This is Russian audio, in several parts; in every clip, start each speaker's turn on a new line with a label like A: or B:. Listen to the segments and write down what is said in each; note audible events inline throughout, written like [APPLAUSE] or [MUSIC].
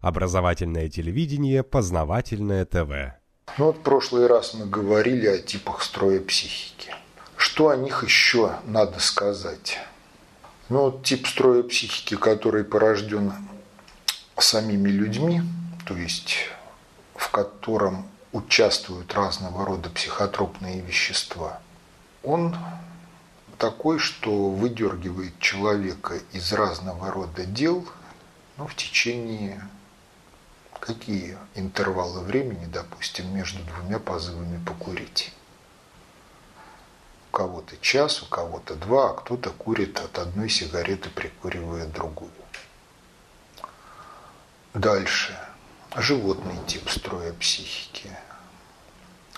A: Образовательное телевидение, познавательное ТВ.
B: Ну вот в прошлый раз мы говорили о типах строя психики. Что о них еще надо сказать? Ну вот тип строя психики, который порожден самими людьми, то есть в котором участвуют разного рода психотропные вещества, он такой, что выдергивает человека из разного рода дел ну, в течение какие интервалы времени, допустим, между двумя позывами покурить. У кого-то час, у кого-то два, а кто-то курит от одной сигареты, прикуривая другую. Дальше. Животный тип строя психики.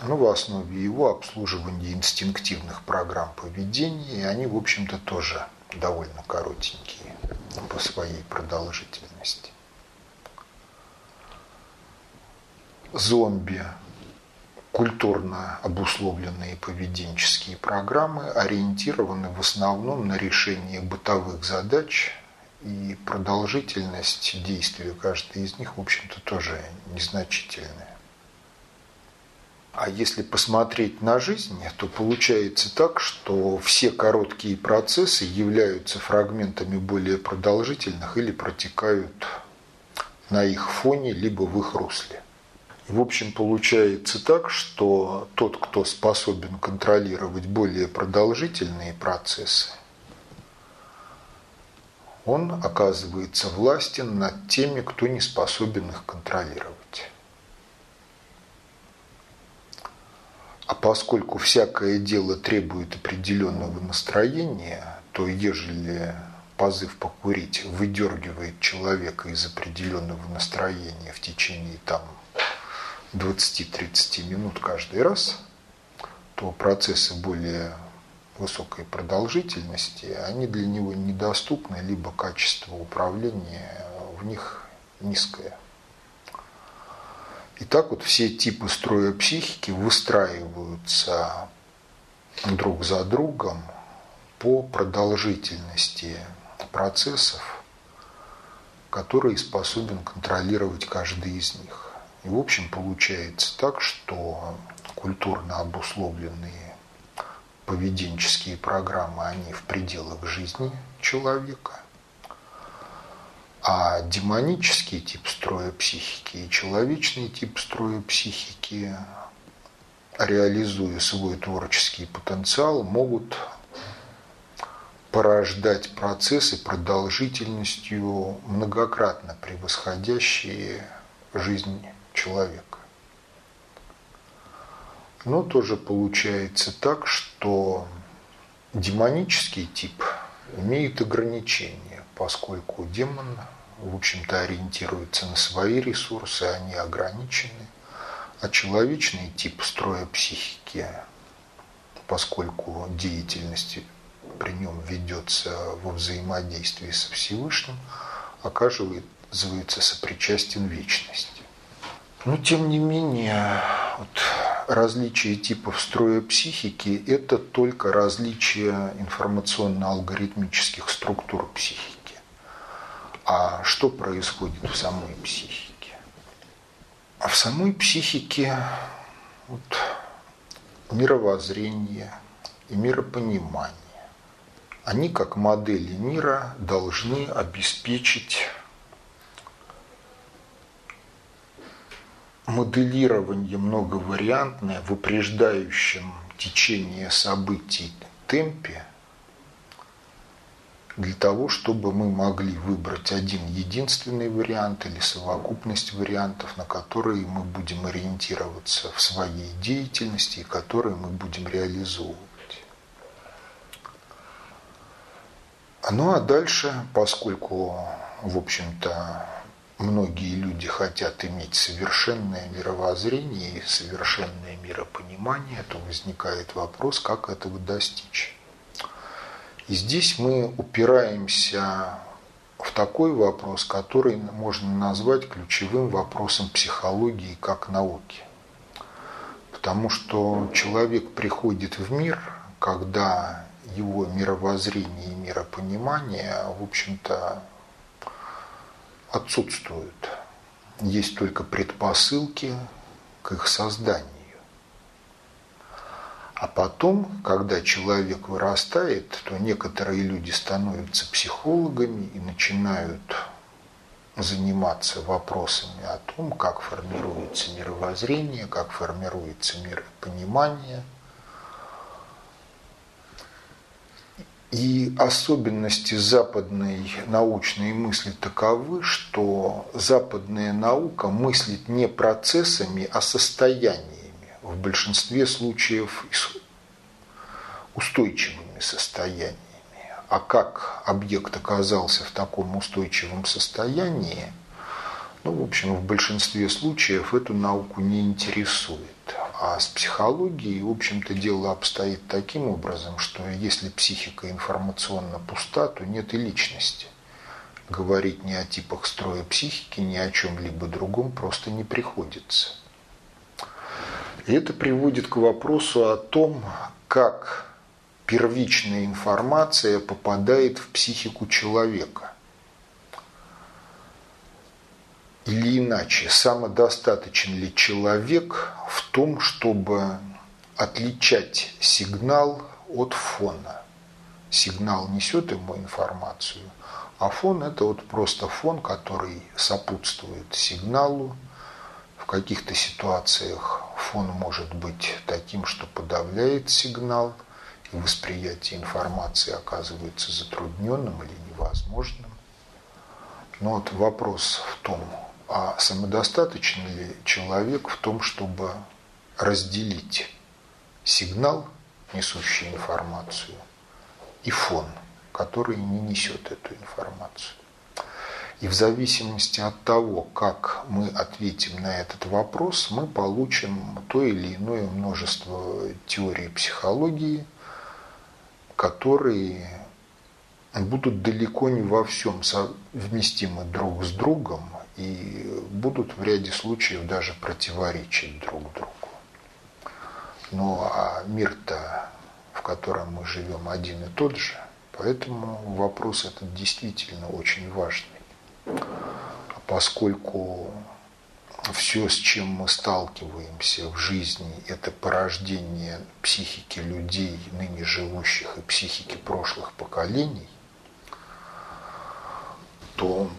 B: Ну, в основе его обслуживание инстинктивных программ поведения, и они, в общем-то, тоже довольно коротенькие по своей продолжительности. Зомби культурно обусловленные поведенческие программы ориентированы в основном на решение бытовых задач, и продолжительность действия каждой из них, в общем-то, тоже незначительная. А если посмотреть на жизнь, то получается так, что все короткие процессы являются фрагментами более продолжительных или протекают на их фоне, либо в их русле. В общем, получается так, что тот, кто способен контролировать более продолжительные процессы, он оказывается властен над теми, кто не способен их контролировать. А поскольку всякое дело требует определенного настроения, то ежели позыв покурить выдергивает человека из определенного настроения в течение там 20-30 минут каждый раз, то процессы более высокой продолжительности, они для него недоступны, либо качество управления в них низкое. И так вот все типы строя психики выстраиваются друг за другом по продолжительности процессов, которые способен контролировать каждый из них. И в общем получается так, что культурно обусловленные поведенческие программы, они в пределах жизни человека – а демонический тип строя психики и человечный тип строя психики, реализуя свой творческий потенциал, могут порождать процессы продолжительностью многократно превосходящие жизнь человека. Но тоже получается так, что демонический тип имеет ограничения поскольку демон, в общем-то, ориентируется на свои ресурсы, они ограничены. А человечный тип строя психики, поскольку деятельность при нем ведется во взаимодействии со Всевышним, оказывается сопричастен вечности. Но тем не менее, вот, различие типов строя психики – это только различие информационно-алгоритмических структур психики. А что происходит в самой психике? А в самой психике вот, мировоззрение и миропонимание. Они, как модели мира, должны обеспечить моделирование многовариантное в упреждающем течение событий темпе – для того, чтобы мы могли выбрать один единственный вариант или совокупность вариантов, на которые мы будем ориентироваться в своей деятельности и которые мы будем реализовывать. Ну а дальше, поскольку, в общем-то, многие люди хотят иметь совершенное мировоззрение и совершенное миропонимание, то возникает вопрос, как этого достичь. И здесь мы упираемся в такой вопрос, который можно назвать ключевым вопросом психологии как науки. Потому что человек приходит в мир, когда его мировоззрение и миропонимание, в общем-то, отсутствуют. есть только предпосылки к их созданию. А потом, когда человек вырастает, то некоторые люди становятся психологами и начинают заниматься вопросами о том, как формируется мировоззрение, как формируется миропонимание. И особенности западной научной мысли таковы, что западная наука мыслит не процессами, а состояниями, в большинстве случаев устойчивыми состояниями. А как объект оказался в таком устойчивом состоянии, ну, в общем, в большинстве случаев эту науку не интересует. А с психологией, в общем-то, дело обстоит таким образом, что если психика информационно пуста, то нет и личности. Говорить ни о типах строя психики, ни о чем-либо другом просто не приходится. И это приводит к вопросу о том, как первичная информация попадает в психику человека. Или иначе, самодостаточен ли человек в том, чтобы отличать сигнал от фона. Сигнал несет ему информацию, а фон это вот просто фон, который сопутствует сигналу. В каких-то ситуациях фон может быть таким, что подавляет сигнал – восприятие информации оказывается затрудненным или невозможным. Но вот вопрос в том, а самодостаточен ли человек в том, чтобы разделить сигнал, несущий информацию, и фон, который не несет эту информацию. И в зависимости от того, как мы ответим на этот вопрос, мы получим то или иное множество теорий психологии – которые будут далеко не во всем совместимы друг с другом и будут в ряде случаев даже противоречить друг другу. Ну а мир-то, в котором мы живем, один и тот же, поэтому вопрос этот действительно очень важный. Поскольку все, с чем мы сталкиваемся в жизни, это порождение психики людей, ныне живущих, и психики прошлых поколений, то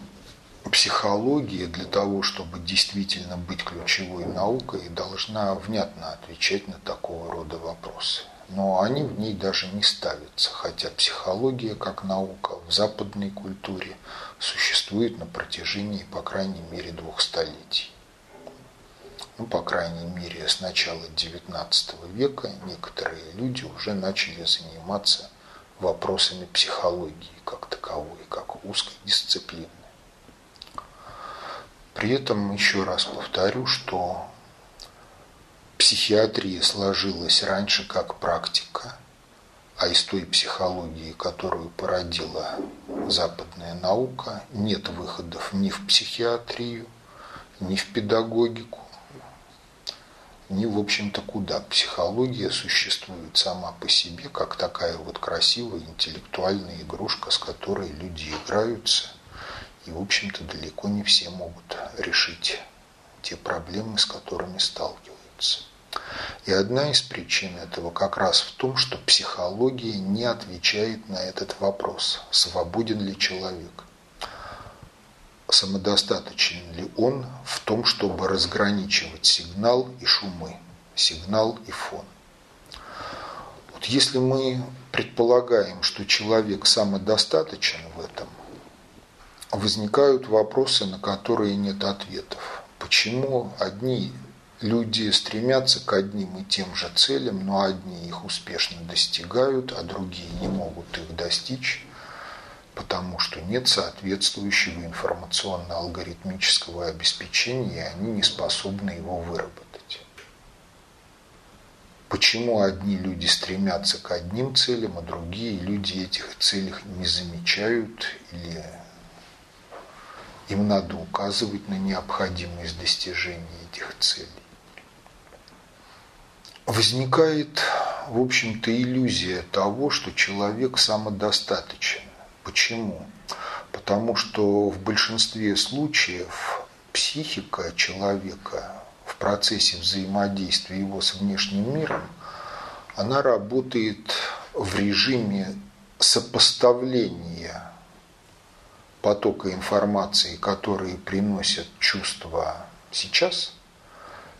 B: психология для того, чтобы действительно быть ключевой наукой, должна внятно отвечать на такого рода вопросы. Но они в ней даже не ставятся, хотя психология как наука в западной культуре существует на протяжении, по крайней мере, двух столетий ну, по крайней мере, с начала XIX века некоторые люди уже начали заниматься вопросами психологии как таковой, как узкой дисциплины. При этом еще раз повторю, что психиатрия сложилась раньше как практика, а из той психологии, которую породила западная наука, нет выходов ни в психиатрию, ни в педагогику, ни, в общем-то, куда. Психология существует сама по себе, как такая вот красивая интеллектуальная игрушка, с которой люди играются. И, в общем-то, далеко не все могут решить те проблемы, с которыми сталкиваются. И одна из причин этого как раз в том, что психология не отвечает на этот вопрос, свободен ли человек – самодостаточен ли он в том, чтобы разграничивать сигнал и шумы, сигнал и фон. Вот если мы предполагаем, что человек самодостаточен в этом, возникают вопросы, на которые нет ответов. Почему одни люди стремятся к одним и тем же целям, но одни их успешно достигают, а другие не могут их достичь? потому что нет соответствующего информационно-алгоритмического обеспечения, и они не способны его выработать. Почему одни люди стремятся к одним целям, а другие люди этих целей не замечают или им надо указывать на необходимость достижения этих целей? Возникает, в общем-то, иллюзия того, что человек самодостаточен Почему? Потому что в большинстве случаев психика человека в процессе взаимодействия его с внешним миром, она работает в режиме сопоставления потока информации, которые приносят чувства сейчас,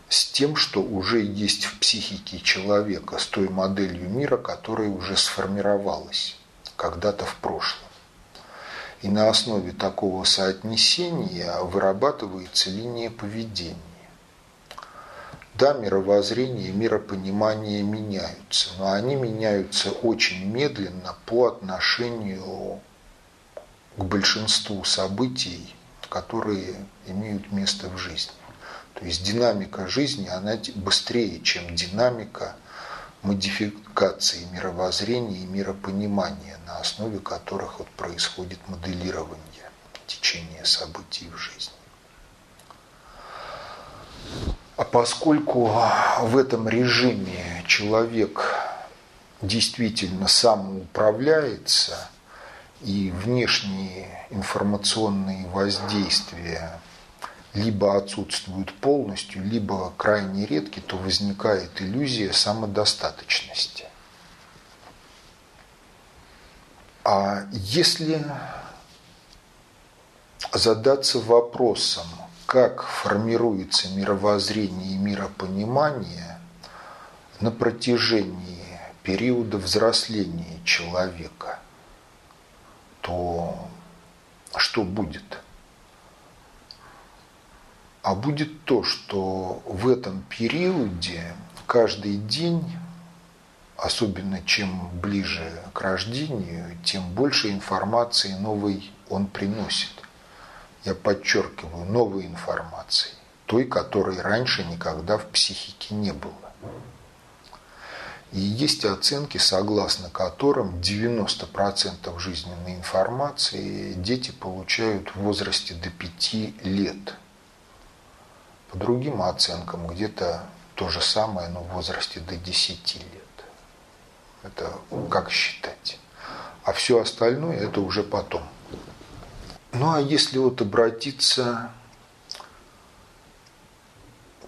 B: с тем, что уже есть в психике человека, с той моделью мира, которая уже сформировалась когда-то в прошлом. И на основе такого соотнесения вырабатывается линия поведения. Да, мировоззрение и миропонимание меняются, но они меняются очень медленно по отношению к большинству событий, которые имеют место в жизни. То есть динамика жизни, она быстрее, чем динамика модификации мировоззрения и миропонимания, на основе которых вот происходит моделирование течения событий в жизни. А поскольку в этом режиме человек действительно самоуправляется, и внешние информационные воздействия либо отсутствуют полностью, либо крайне редки, то возникает иллюзия самодостаточности. А если задаться вопросом, как формируется мировоззрение и миропонимание на протяжении периода взросления человека, то что будет? А будет то, что в этом периоде каждый день особенно чем ближе к рождению, тем больше информации новой он приносит. Я подчеркиваю, новой информации, той, которой раньше никогда в психике не было. И есть оценки, согласно которым 90% жизненной информации дети получают в возрасте до 5 лет. По другим оценкам где-то то же самое, но в возрасте до 10 лет. Это как считать. А все остальное это уже потом. Ну а если вот обратиться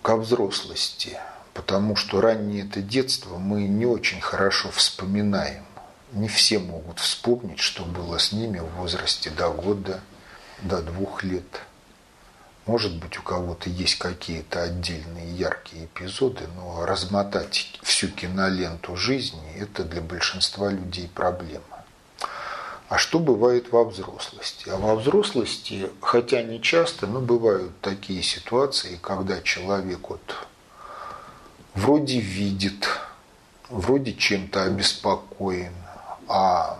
B: ко взрослости, потому что раннее это детство мы не очень хорошо вспоминаем. Не все могут вспомнить, что было с ними в возрасте до года, до двух лет – может быть, у кого-то есть какие-то отдельные яркие эпизоды, но размотать всю киноленту жизни – это для большинства людей проблема. А что бывает во взрослости? А во взрослости, хотя не часто, но бывают такие ситуации, когда человек вот вроде видит, вроде чем-то обеспокоен, а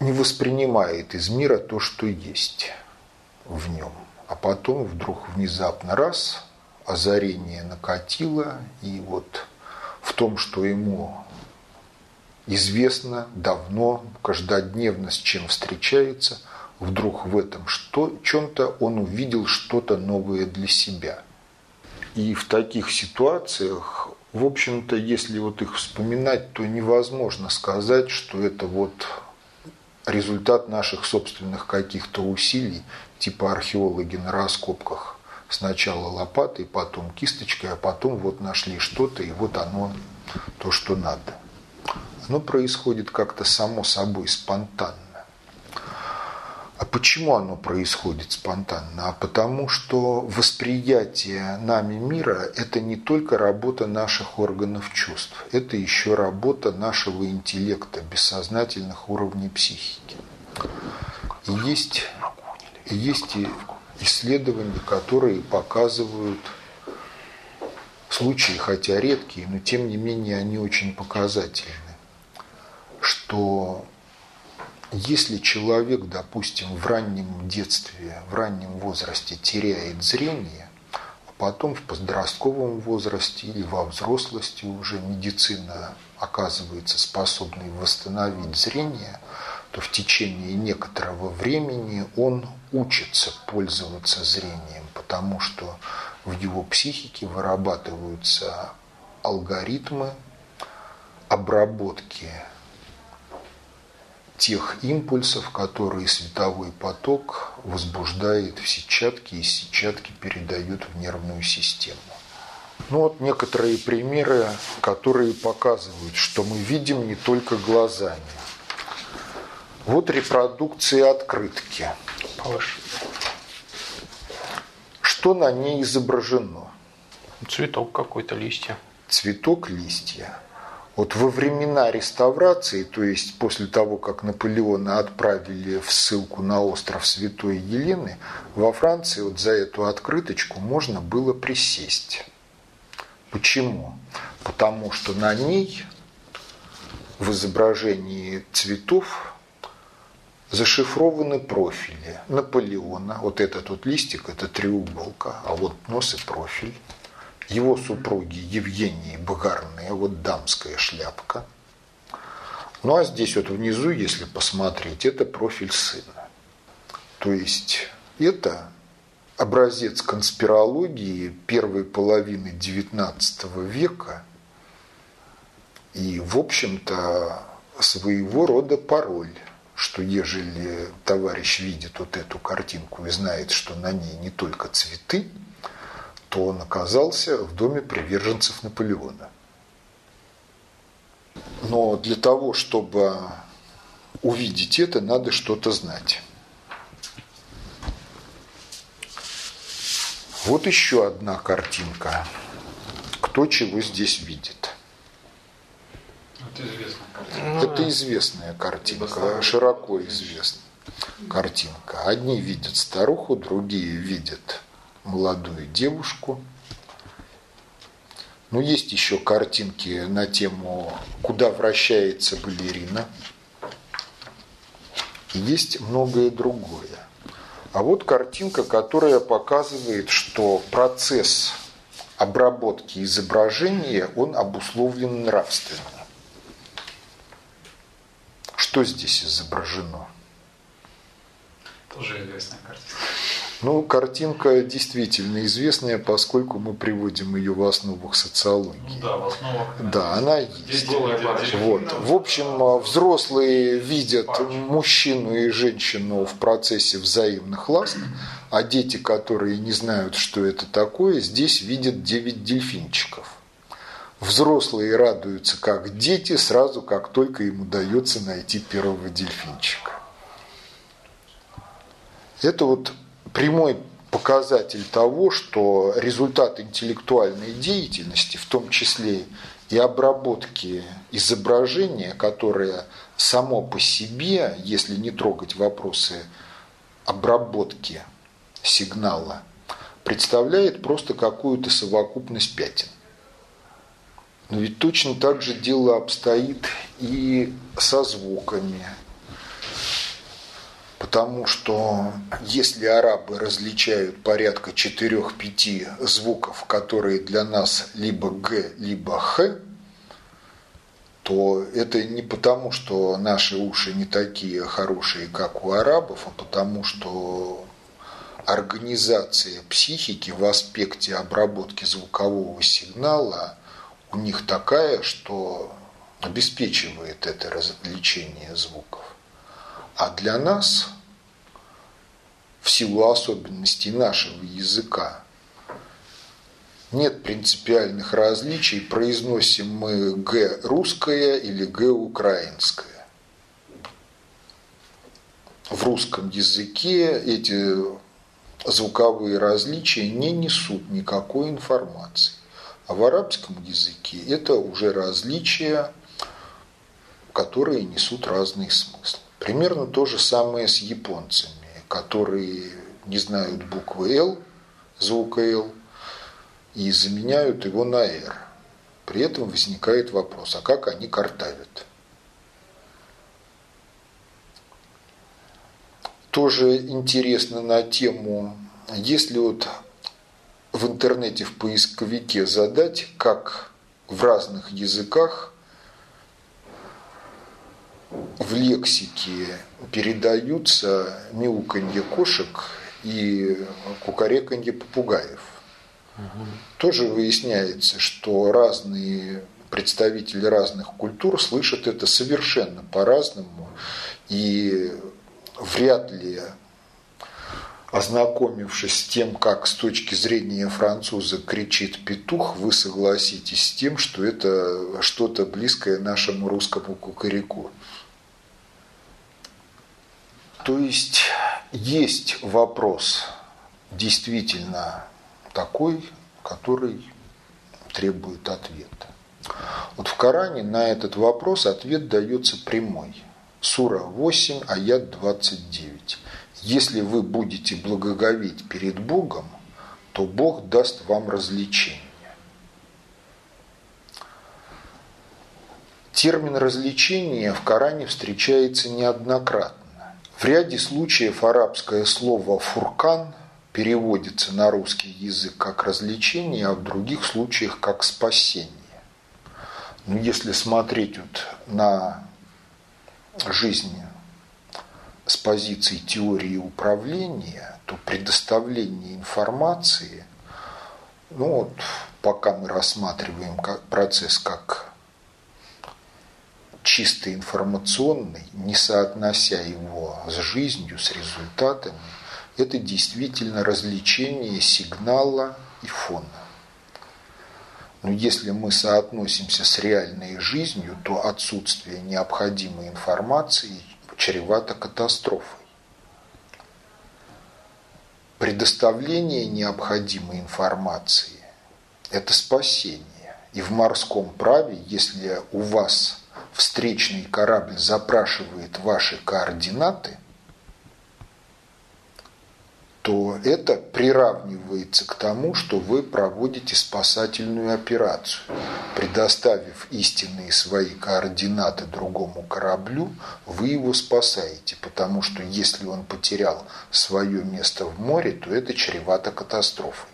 B: не воспринимает из мира то, что есть в нем. А потом вдруг внезапно раз, озарение накатило, и вот в том, что ему известно давно, каждодневно с чем встречается, вдруг в этом что, чем-то он увидел что-то новое для себя. И в таких ситуациях, в общем-то, если вот их вспоминать, то невозможно сказать, что это вот результат наших собственных каких-то усилий, типа археологи на раскопках. Сначала лопатой, потом кисточкой, а потом вот нашли что-то, и вот оно то, что надо. Оно происходит как-то само собой, спонтанно. А почему оно происходит спонтанно? А потому что восприятие нами мира – это не только работа наших органов чувств, это еще работа нашего интеллекта, бессознательных уровней психики. И есть, есть исследования, которые показывают случаи, хотя редкие, но тем не менее они очень показательны, что если человек, допустим, в раннем детстве, в раннем возрасте теряет зрение, а потом в подростковом возрасте или во взрослости уже медицина оказывается способной восстановить зрение, то в течение некоторого времени он учится пользоваться зрением, потому что в его психике вырабатываются алгоритмы обработки тех импульсов, которые световой поток возбуждает в сетчатке и сетчатки передают в нервную систему. Ну вот некоторые примеры, которые показывают, что мы видим не только глазами. Вот репродукция открытки. Повыше. Что на ней изображено?
C: Цветок какой-то, листья.
B: Цветок, листья. Вот во времена реставрации, то есть после того, как Наполеона отправили в ссылку на остров Святой Елены, во Франции вот за эту открыточку можно было присесть. Почему? Потому что на ней в изображении цветов зашифрованы профили Наполеона. Вот этот вот листик – это треуголка, а вот нос и профиль его супруги Евгении Багарные, вот дамская шляпка. Ну а здесь вот внизу, если посмотреть, это профиль сына. То есть это образец конспирологии первой половины XIX века и, в общем-то, своего рода пароль, что ежели товарищ видит вот эту картинку и знает, что на ней не только цветы, то он оказался в доме приверженцев Наполеона. Но для того, чтобы увидеть это, надо что-то знать. Вот еще одна картинка. Кто чего здесь видит?
C: Это известная картинка.
B: Это известная картинка, широко известная картинка. Одни видят старуху, другие видят молодую девушку. Но есть еще картинки на тему «Куда вращается балерина». Есть многое другое. А вот картинка, которая показывает, что процесс обработки изображения, он обусловлен нравственно. Что здесь изображено?
C: Тоже известная картинка.
B: Ну, картинка действительно известная, поскольку мы приводим ее в основах социологии. Ну,
C: да, в основах.
B: Да, она есть. Вот. В общем, взрослые видят мужчину и женщину в процессе взаимных ласк, а дети, которые не знают, что это такое, здесь видят 9 дельфинчиков. Взрослые радуются как дети, сразу как только им удается найти первого дельфинчика. Это вот прямой показатель того, что результат интеллектуальной деятельности, в том числе и обработки изображения, которое само по себе, если не трогать вопросы обработки сигнала, представляет просто какую-то совокупность пятен. Но ведь точно так же дело обстоит и со звуками, Потому что если арабы различают порядка 4-5 звуков, которые для нас либо Г, либо Х, то это не потому, что наши уши не такие хорошие, как у арабов, а потому что организация психики в аспекте обработки звукового сигнала у них такая, что обеспечивает это различение звуков. А для нас, в силу особенностей нашего языка, нет принципиальных различий, произносим мы «г» русское или «г» украинское. В русском языке эти звуковые различия не несут никакой информации. А в арабском языке это уже различия, которые несут разные смыслы. Примерно то же самое с японцами, которые не знают буквы «Л», звука «Л», и заменяют его на «Р». При этом возникает вопрос, а как они картавят? Тоже интересно на тему, если вот в интернете в поисковике задать, как в разных языках в лексике передаются мяуканье кошек и кукареканье попугаев. Угу. Тоже выясняется, что разные представители разных культур слышат это совершенно по-разному. И вряд ли ознакомившись с тем, как с точки зрения француза кричит петух, вы согласитесь с тем, что это что-то близкое нашему русскому кукареку. То есть есть вопрос действительно такой, который требует ответа. Вот в Коране на этот вопрос ответ дается прямой. Сура 8, аят 29. Если вы будете благоговеть перед Богом, то Бог даст вам развлечение. Термин развлечение в Коране встречается неоднократно. В ряде случаев арабское слово «фуркан» переводится на русский язык как развлечение, а в других случаях как спасение. Но если смотреть вот на жизнь с позиции теории управления, то предоставление информации, ну вот, пока мы рассматриваем процесс как чисто информационный, не соотнося его с жизнью, с результатами, это действительно развлечение сигнала и фона. Но если мы соотносимся с реальной жизнью, то отсутствие необходимой информации чревато катастрофой. Предоставление необходимой информации – это спасение. И в морском праве, если у вас встречный корабль запрашивает ваши координаты, то это приравнивается к тому, что вы проводите спасательную операцию. Предоставив истинные свои координаты другому кораблю, вы его спасаете, потому что если он потерял свое место в море, то это чревато катастрофой.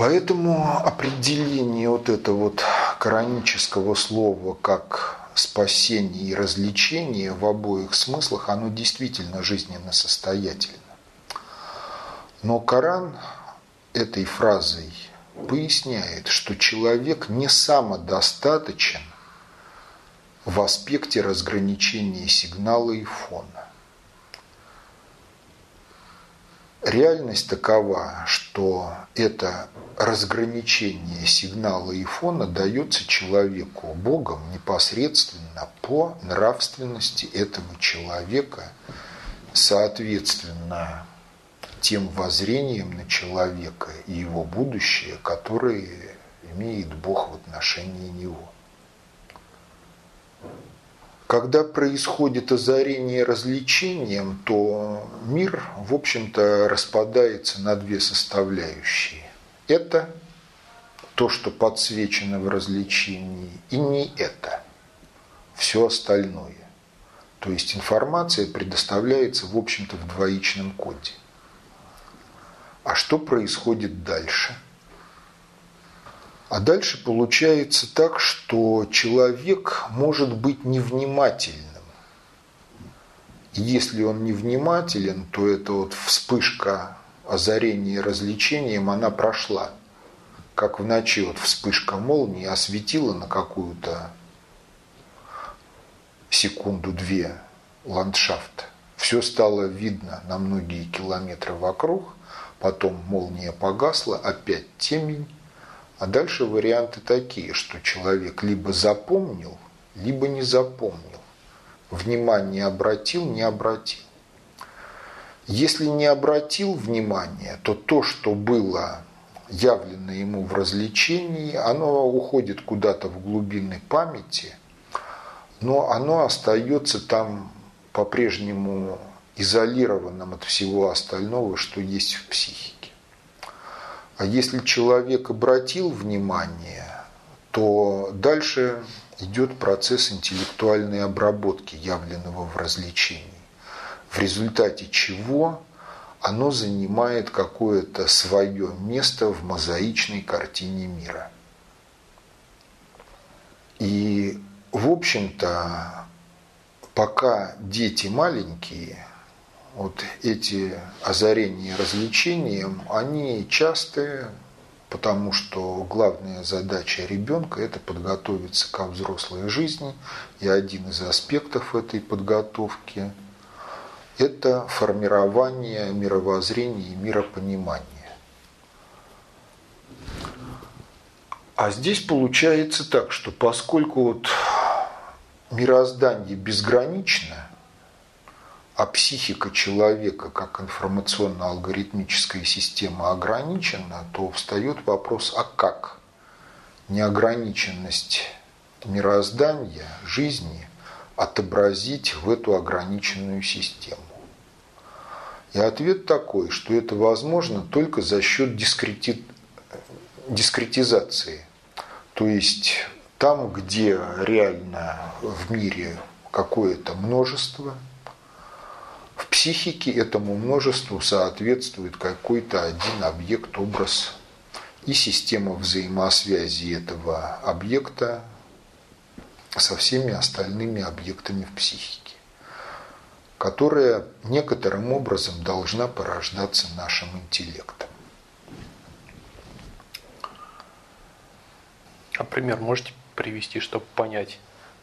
B: Поэтому определение вот этого вот коранического слова как спасение и развлечение в обоих смыслах, оно действительно жизненно состоятельно. Но Коран этой фразой поясняет, что человек не самодостаточен в аспекте разграничения сигнала и фона. Реальность такова, что это разграничение сигнала и фона дается человеку Богом непосредственно по нравственности этого человека, соответственно тем воззрением на человека и его будущее, которое имеет Бог в отношении него. Когда происходит озарение развлечением, то мир, в общем-то, распадается на две составляющие. Это то, что подсвечено в развлечении, и не это. Все остальное. То есть информация предоставляется, в общем-то, в двоичном коде. А что происходит дальше – а дальше получается так, что человек может быть невнимательным. И если он невнимателен, то эта вот вспышка озарения развлечением, она прошла. Как в ночи вот вспышка молнии осветила на какую-то секунду-две ландшафт. Все стало видно на многие километры вокруг, потом молния погасла, опять темень, а дальше варианты такие, что человек либо запомнил, либо не запомнил. Внимание обратил, не обратил. Если не обратил внимания, то то, что было явлено ему в развлечении, оно уходит куда-то в глубины памяти, но оно остается там по-прежнему изолированным от всего остального, что есть в психике. А если человек обратил внимание, то дальше идет процесс интеллектуальной обработки явленного в развлечении, в результате чего оно занимает какое-то свое место в мозаичной картине мира. И, в общем-то, пока дети маленькие, вот эти озарения развлечением, они частые, потому что главная задача ребенка – это подготовиться ко взрослой жизни, и один из аспектов этой подготовки – это формирование мировоззрения и миропонимания. А здесь получается так, что поскольку вот мироздание безгранично, а психика человека как информационно-алгоритмическая система ограничена, то встает вопрос, а как неограниченность мироздания, жизни отобразить в эту ограниченную систему? И ответ такой, что это возможно только за счет дискрети... дискретизации. То есть там, где реально в мире какое-то множество, в психике этому множеству соответствует какой-то один объект, образ и система взаимосвязи этого объекта со всеми остальными объектами в психике, которая некоторым образом должна порождаться нашим интеллектом.
C: А пример можете привести, чтобы понять,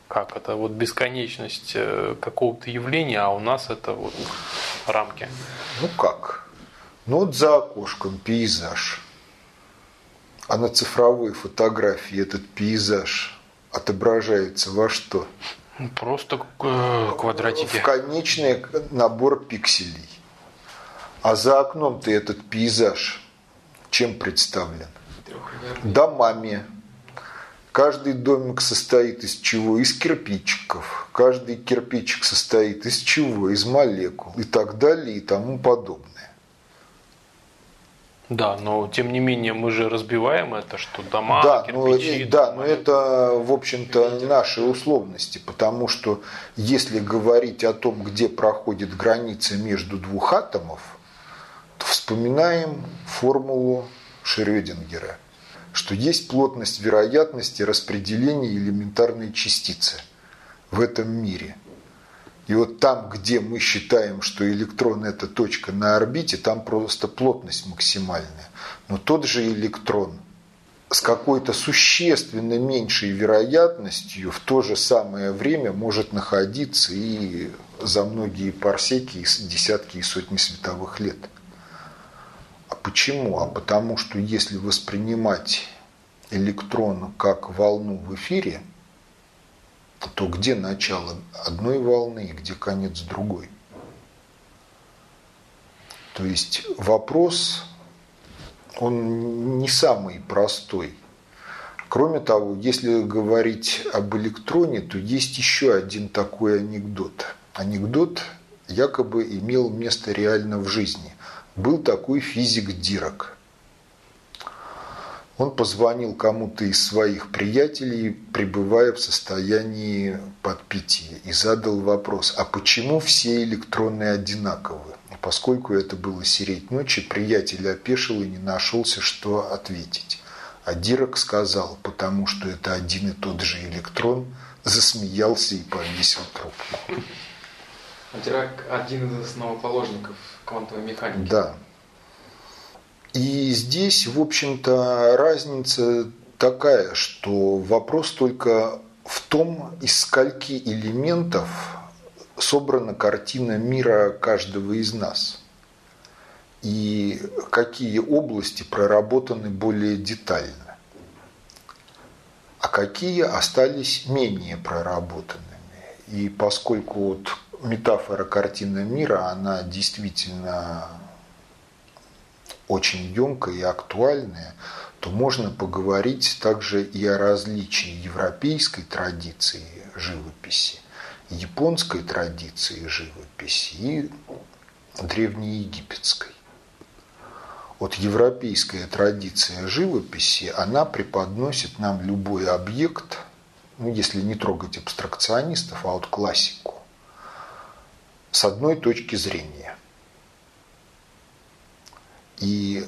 C: как это вот бесконечность э, какого-то явления, а у нас это вот рамки.
B: Ну как? Ну вот за окошком пейзаж. А на цифровой фотографии этот пейзаж отображается во что?
C: Ну, просто э, квадратики.
B: В конечный набор пикселей. А за окном ты этот пейзаж чем представлен? Домами, Каждый домик состоит из чего? Из кирпичиков. Каждый кирпичик состоит из чего? Из молекул и так далее и тому подобное.
C: Да, но тем не менее мы же разбиваем это, что дома,
B: да,
C: кирпичи.
B: Но, да, но это, в общем-то, наши условности, потому что если говорить о том, где проходит граница между двух атомов, то вспоминаем формулу Шрёдингера – что есть плотность вероятности распределения элементарной частицы в этом мире. И вот там, где мы считаем, что электрон – это точка на орбите, там просто плотность максимальная. Но тот же электрон с какой-то существенно меньшей вероятностью в то же самое время может находиться и за многие парсеки, десятки и сотни световых лет – а почему? А потому что если воспринимать электрон как волну в эфире, то где начало одной волны и где конец другой? То есть вопрос, он не самый простой. Кроме того, если говорить об электроне, то есть еще один такой анекдот. Анекдот якобы имел место реально в жизни был такой физик Дирак. Он позвонил кому-то из своих приятелей, пребывая в состоянии подпития, и задал вопрос, а почему все электроны одинаковы? Поскольку это было сереть ночи, приятель опешил и не нашелся, что ответить. А Дирак сказал, потому что это один и тот же электрон, засмеялся и повесил трубку.
D: А Дирак один из основоположников квантовой механики.
B: Да. И здесь, в общем-то, разница такая, что вопрос только в том, из скольки элементов собрана картина мира каждого из нас. И какие области проработаны более детально. А какие остались менее проработанными. И поскольку вот метафора картины мира, она действительно очень емкая и актуальная, то можно поговорить также и о различии европейской традиции живописи, японской традиции живописи и древнеегипетской. Вот европейская традиция живописи, она преподносит нам любой объект, ну, если не трогать абстракционистов, а вот классику, с одной точки зрения. И,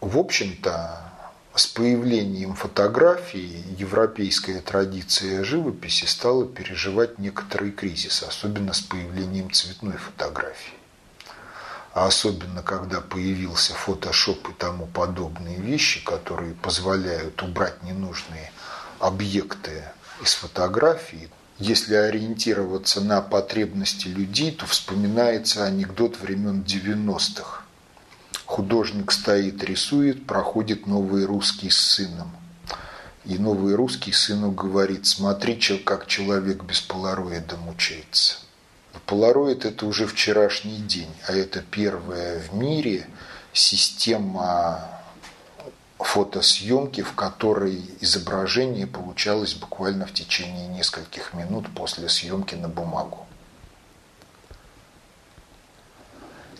B: в общем-то, с появлением фотографии европейская традиция живописи стала переживать некоторый кризис, особенно с появлением цветной фотографии. а особенно когда появился фотошоп и тому подобные вещи, которые позволяют убрать ненужные объекты из фотографии, если ориентироваться на потребности людей, то вспоминается анекдот времен 90-х. Художник стоит, рисует, проходит новый русский с сыном. И новый русский сыну говорит, смотри, как человек без полароида мучается. Полароид – это уже вчерашний день, а это первая в мире система фотосъемки, в которой изображение получалось буквально в течение нескольких минут после съемки на бумагу.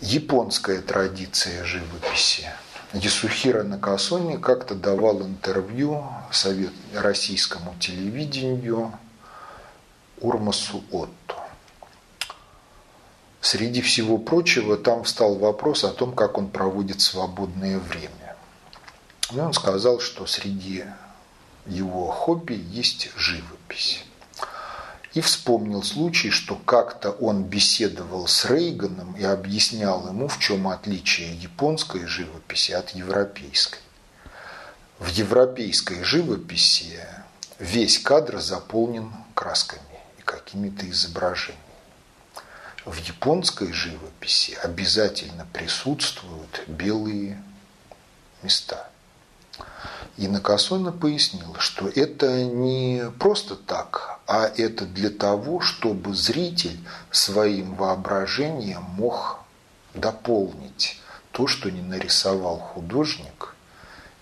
B: Японская традиция живописи. Ясухира Накасони как-то давал интервью совет, российскому телевидению Урмасу Отто. Среди всего прочего там встал вопрос о том, как он проводит свободное время. И он сказал, что среди его хобби есть живопись. И вспомнил случай, что как-то он беседовал с Рейганом и объяснял ему, в чем отличие японской живописи от европейской. В европейской живописи весь кадр заполнен красками и какими-то изображениями. В японской живописи обязательно присутствуют белые места. И Накасона пояснил, что это не просто так, а это для того, чтобы зритель своим воображением мог дополнить то, что не нарисовал художник,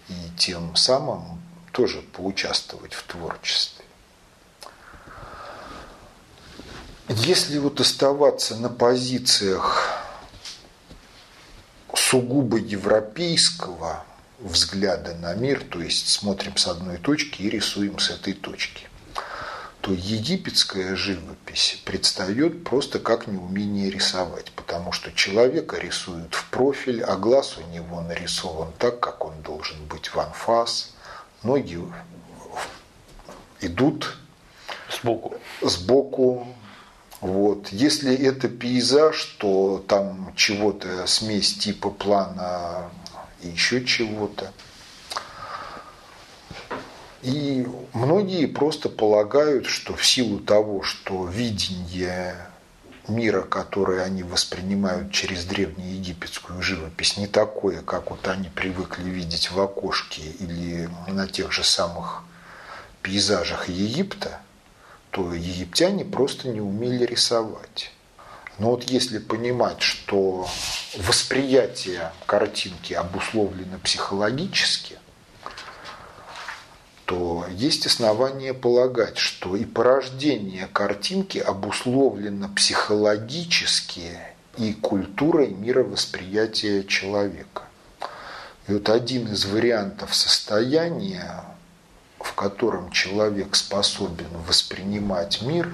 B: и тем самым тоже поучаствовать в творчестве. Если вот оставаться на позициях сугубо европейского взгляда на мир, то есть смотрим с одной точки и рисуем с этой точки, то египетская живопись предстает просто как неумение рисовать, потому что человека рисуют в профиль, а глаз у него нарисован так, как он должен быть в анфас, ноги идут
C: сбоку,
B: сбоку вот. Если это пейзаж, то там чего-то смесь типа плана еще чего-то. И многие просто полагают, что в силу того, что видение мира, который они воспринимают через древнеегипетскую живопись, не такое, как вот они привыкли видеть в окошке или на тех же самых пейзажах Египта – то египтяне просто не умели рисовать. Но вот если понимать, что восприятие картинки обусловлено психологически, то есть основания полагать, что и порождение картинки обусловлено психологически и культурой мировосприятия человека. И вот один из вариантов состояния в котором человек способен воспринимать мир,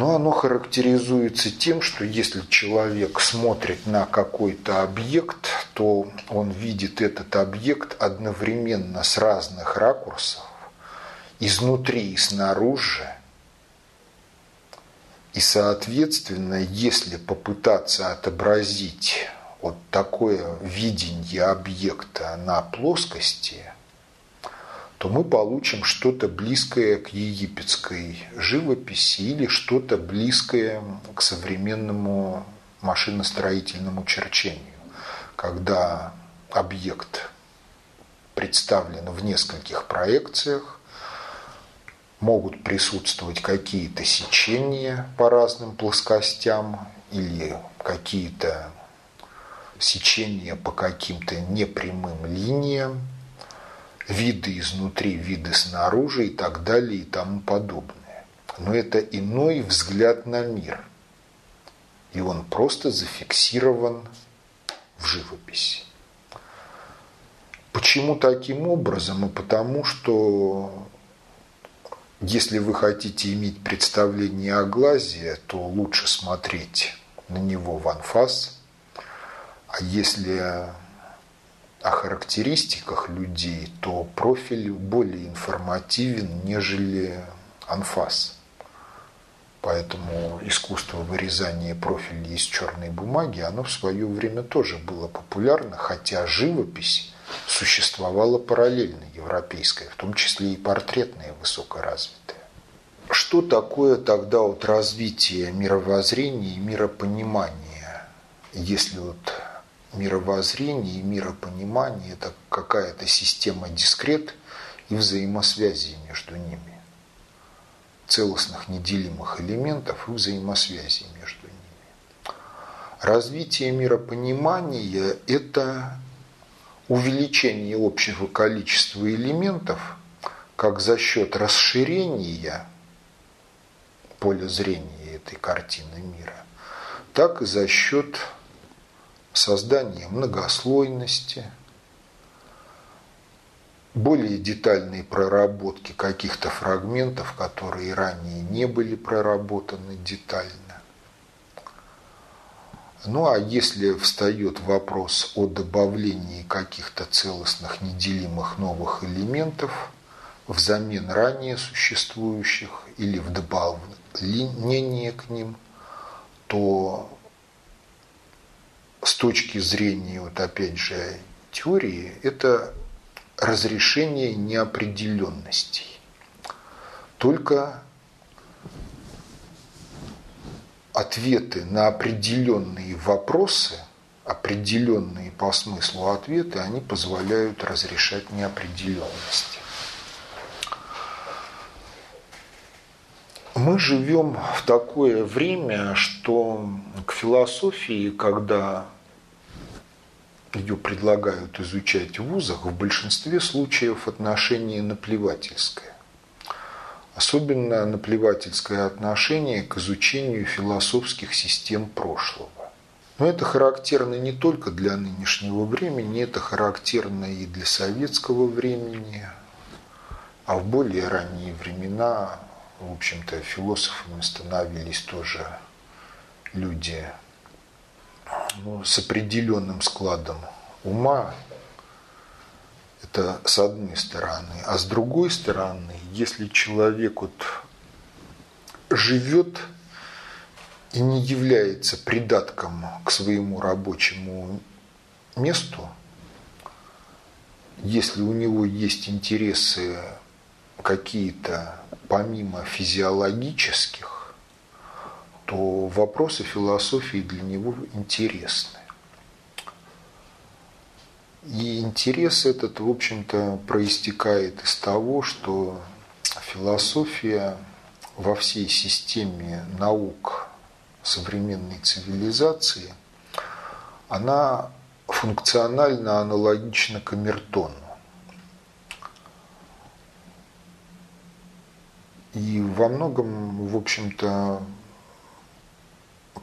B: но оно характеризуется тем, что если человек смотрит на какой-то объект, то он видит этот объект одновременно с разных ракурсов, изнутри и снаружи. И, соответственно, если попытаться отобразить вот такое видение объекта на плоскости – то мы получим что-то близкое к египетской живописи или что-то близкое к современному машиностроительному черчению, когда объект представлен в нескольких проекциях, могут присутствовать какие-то сечения по разным плоскостям или какие-то сечения по каким-то непрямым линиям, виды изнутри, виды снаружи и так далее и тому подобное. Но это иной взгляд на мир. И он просто зафиксирован в живописи. Почему таким образом? И потому что если вы хотите иметь представление о глазе, то лучше смотреть на него в анфас. А если о характеристиках людей, то профиль более информативен, нежели анфас. Поэтому искусство вырезания профилей из черной бумаги, оно в свое время тоже было популярно, хотя живопись существовала параллельно европейская, в том числе и портретная высокоразвитая. Что такое тогда вот развитие мировоззрения и миропонимания? Если вот мировоззрение и миропонимание – это какая-то система дискрет и взаимосвязи между ними целостных неделимых элементов и взаимосвязи между ними. Развитие миропонимания – это увеличение общего количества элементов как за счет расширения поля зрения этой картины мира, так и за счет создания многослойности – более детальные проработки каких-то фрагментов, которые ранее не были проработаны детально. Ну а если встает вопрос о добавлении каких-то целостных неделимых новых элементов взамен ранее существующих или в дополнение к ним, то с точки зрения, вот опять же, теории, это разрешение неопределенностей. Только ответы на определенные вопросы, определенные по смыслу ответы, они позволяют разрешать неопределенности. Мы живем в такое время, что к философии, когда ее предлагают изучать в вузах, в большинстве случаев отношение наплевательское. Особенно наплевательское отношение к изучению философских систем прошлого. Но это характерно не только для нынешнего времени, это характерно и для советского времени, а в более ранние времена, в общем-то, философами становились тоже люди ну, с определенным складом ума, это с одной стороны. А с другой стороны, если человек вот живет и не является придатком к своему рабочему месту, если у него есть интересы какие-то помимо физиологических, то вопросы философии для него интересны. И интерес этот, в общем-то, проистекает из того, что философия во всей системе наук современной цивилизации, она функционально аналогична камертону. И во многом, в общем-то,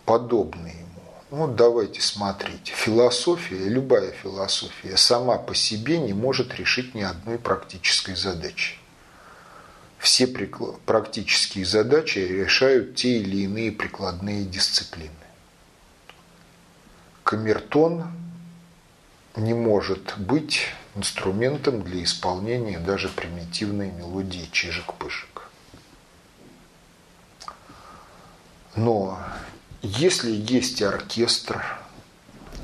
B: подобны ему. Ну, давайте смотреть. Философия, любая философия сама по себе не может решить ни одной практической задачи. Все практические задачи решают те или иные прикладные дисциплины. Камертон не может быть инструментом для исполнения даже примитивной мелодии чижик-пыжик. Но если есть оркестр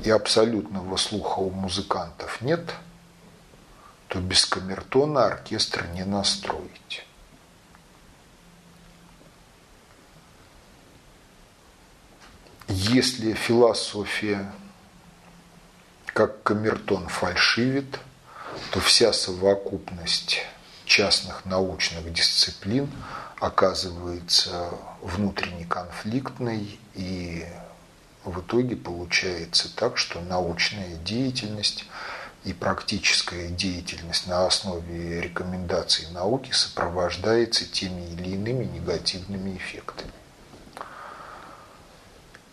B: и абсолютного слуха у музыкантов нет, то без камертона оркестр не настроить. Если философия, как камертон, фальшивит, то вся совокупность частных научных дисциплин оказывается внутренне конфликтной и в итоге получается так, что научная деятельность и практическая деятельность на основе рекомендаций науки сопровождается теми или иными негативными эффектами.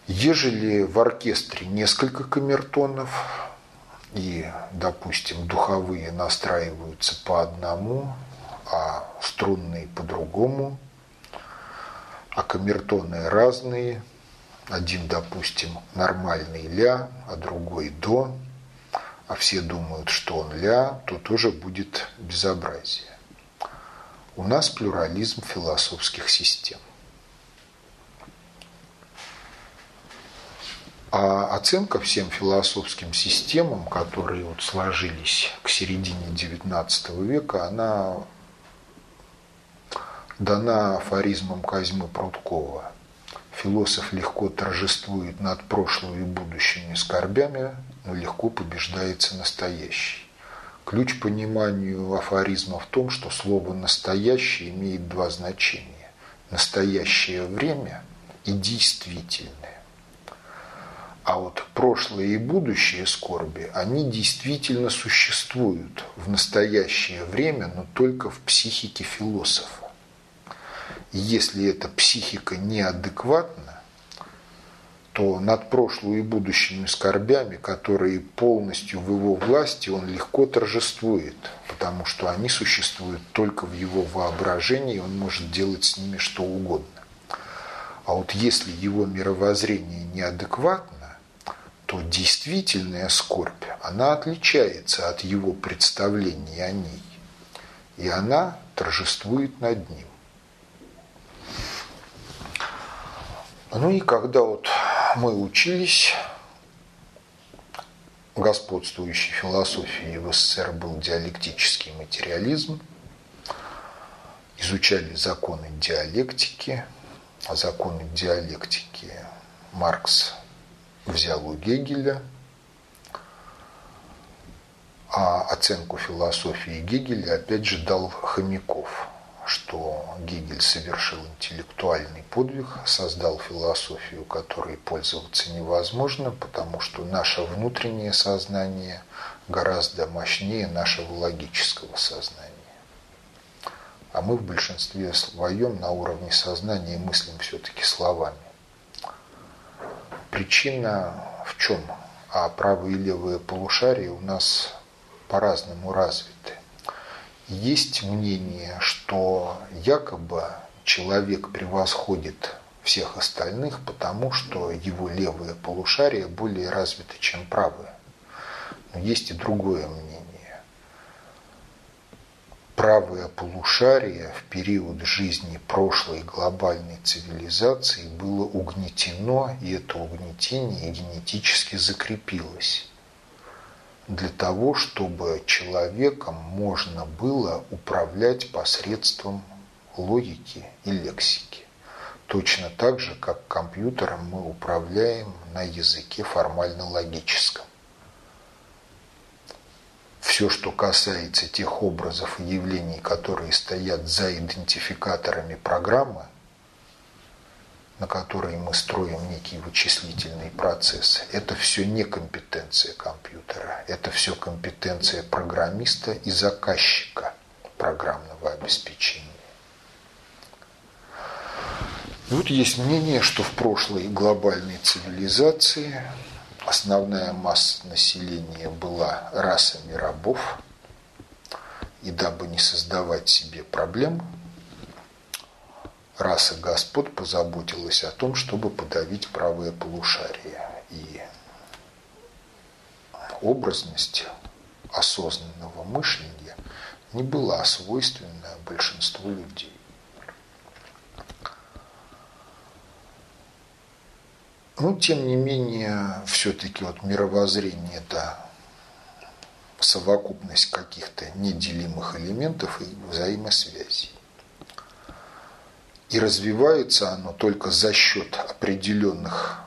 B: Ежели в оркестре несколько камертонов, и, допустим, духовые настраиваются по одному, струнные по-другому, а камертоны разные. Один, допустим, нормальный ля, а другой до, а все думают, что он ля, то тоже будет безобразие. У нас плюрализм философских систем. А оценка всем философским системам, которые вот сложились к середине XIX века, она дана афоризмом Козьмы Прудкова. Философ легко торжествует над прошлым и будущими скорбями, но легко побеждается настоящий. Ключ пониманию афоризма в том, что слово «настоящее» имеет два значения. Настоящее время и действительное. А вот прошлое и будущее скорби, они действительно существуют в настоящее время, но только в психике философа. Если эта психика неадекватна, то над прошлым и будущими скорбями, которые полностью в его власти, он легко торжествует, потому что они существуют только в его воображении, и он может делать с ними что угодно. А вот если его мировоззрение неадекватно, то действительная скорбь, она отличается от его представления о ней. И она торжествует над ним. Ну и когда вот мы учились, господствующей философии в СССР был диалектический материализм, изучали законы диалектики, а законы диалектики Маркс взял у Гегеля, а оценку философии Гегеля опять же дал Хомяков, что Гегель совершил интеллектуальный подвиг, создал философию, которой пользоваться невозможно, потому что наше внутреннее сознание гораздо мощнее нашего логического сознания. А мы в большинстве своем на уровне сознания мыслим все-таки словами. Причина в чем? А правые и левые полушария у нас по-разному развиты. Есть мнение, что якобы человек превосходит всех остальных, потому что его левые полушария более развиты, чем правые. Но есть и другое мнение правое полушарие в период жизни прошлой глобальной цивилизации было угнетено, и это угнетение генетически закрепилось для того, чтобы человеком можно было управлять посредством логики и лексики. Точно так же, как компьютером мы управляем на языке формально-логическом все, что касается тех образов и явлений, которые стоят за идентификаторами программы, на которые мы строим некий вычислительный процесс, это все не компетенция компьютера, это все компетенция программиста и заказчика программного обеспечения. И вот есть мнение, что в прошлой глобальной цивилизации основная масса населения была расами рабов, и дабы не создавать себе проблем, раса господ позаботилась о том, чтобы подавить правое полушарие. И образность осознанного мышления не была свойственна большинству людей. Но, тем не менее, все-таки вот мировоззрение – это совокупность каких-то неделимых элементов и взаимосвязей. И развивается оно только за счет определенных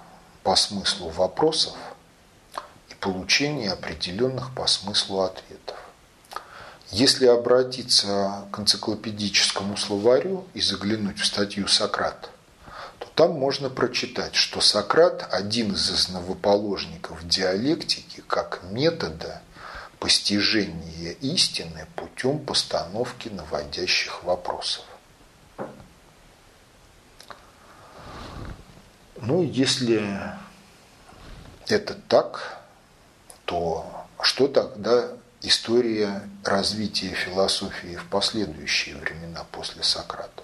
B: по смыслу вопросов и получения определенных по смыслу ответов. Если обратиться к энциклопедическому словарю и заглянуть в статью Сократа, там можно прочитать, что Сократ один из основоположников диалектики как метода постижения истины путем постановки наводящих вопросов. Ну, если это так, то что тогда история развития философии в последующие времена после Сократа?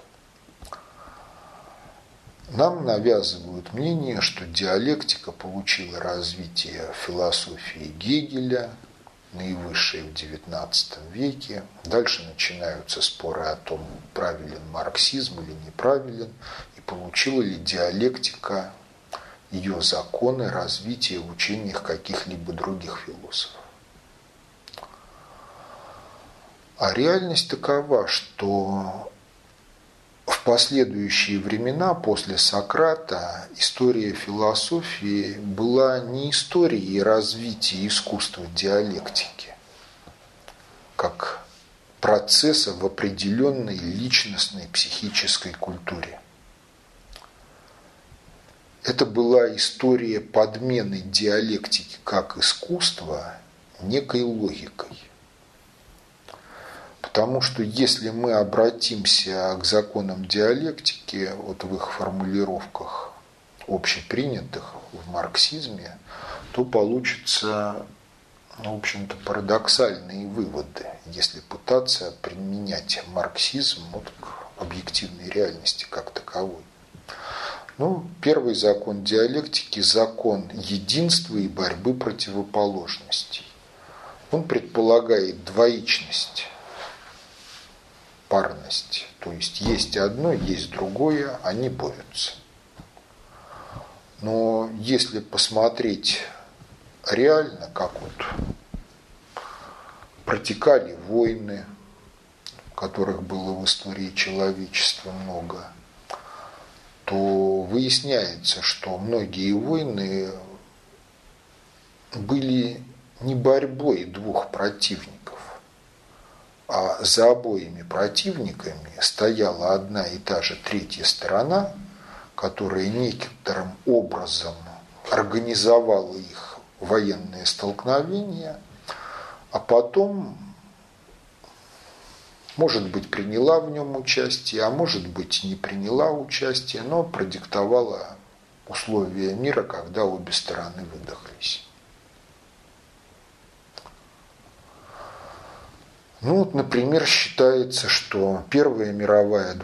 B: Нам навязывают мнение, что диалектика получила развитие философии Гегеля, наивысшее в XIX веке. Дальше начинаются споры о том, правилен марксизм или неправилен, получила ли диалектика ее законы развития в учениях каких-либо других философов. А реальность такова, что в последующие времена после Сократа история философии была не историей развития искусства диалектики, как процесса в определенной личностной психической культуре. Это была история подмены диалектики как искусства некой логикой. Потому что если мы обратимся к законам диалектики, вот в их формулировках общепринятых в марксизме, то получится, ну, в общем-то, парадоксальные выводы, если пытаться применять марксизм вот к объективной реальности как таковой. Ну, первый закон диалектики – закон единства и борьбы противоположностей. Он предполагает двоичность парность. То есть есть одно, есть другое, они борются. Но если посмотреть реально, как вот протекали войны, которых было в истории человечества много, то выясняется, что многие войны были не борьбой двух противников, а за обоими противниками стояла одна и та же третья сторона, которая некоторым образом организовала их военные столкновения, а потом, может быть, приняла в нем участие, а может быть, не приняла участие, но продиктовала условия мира, когда обе стороны выдохлись. Ну вот, например, считается, что Первая мировая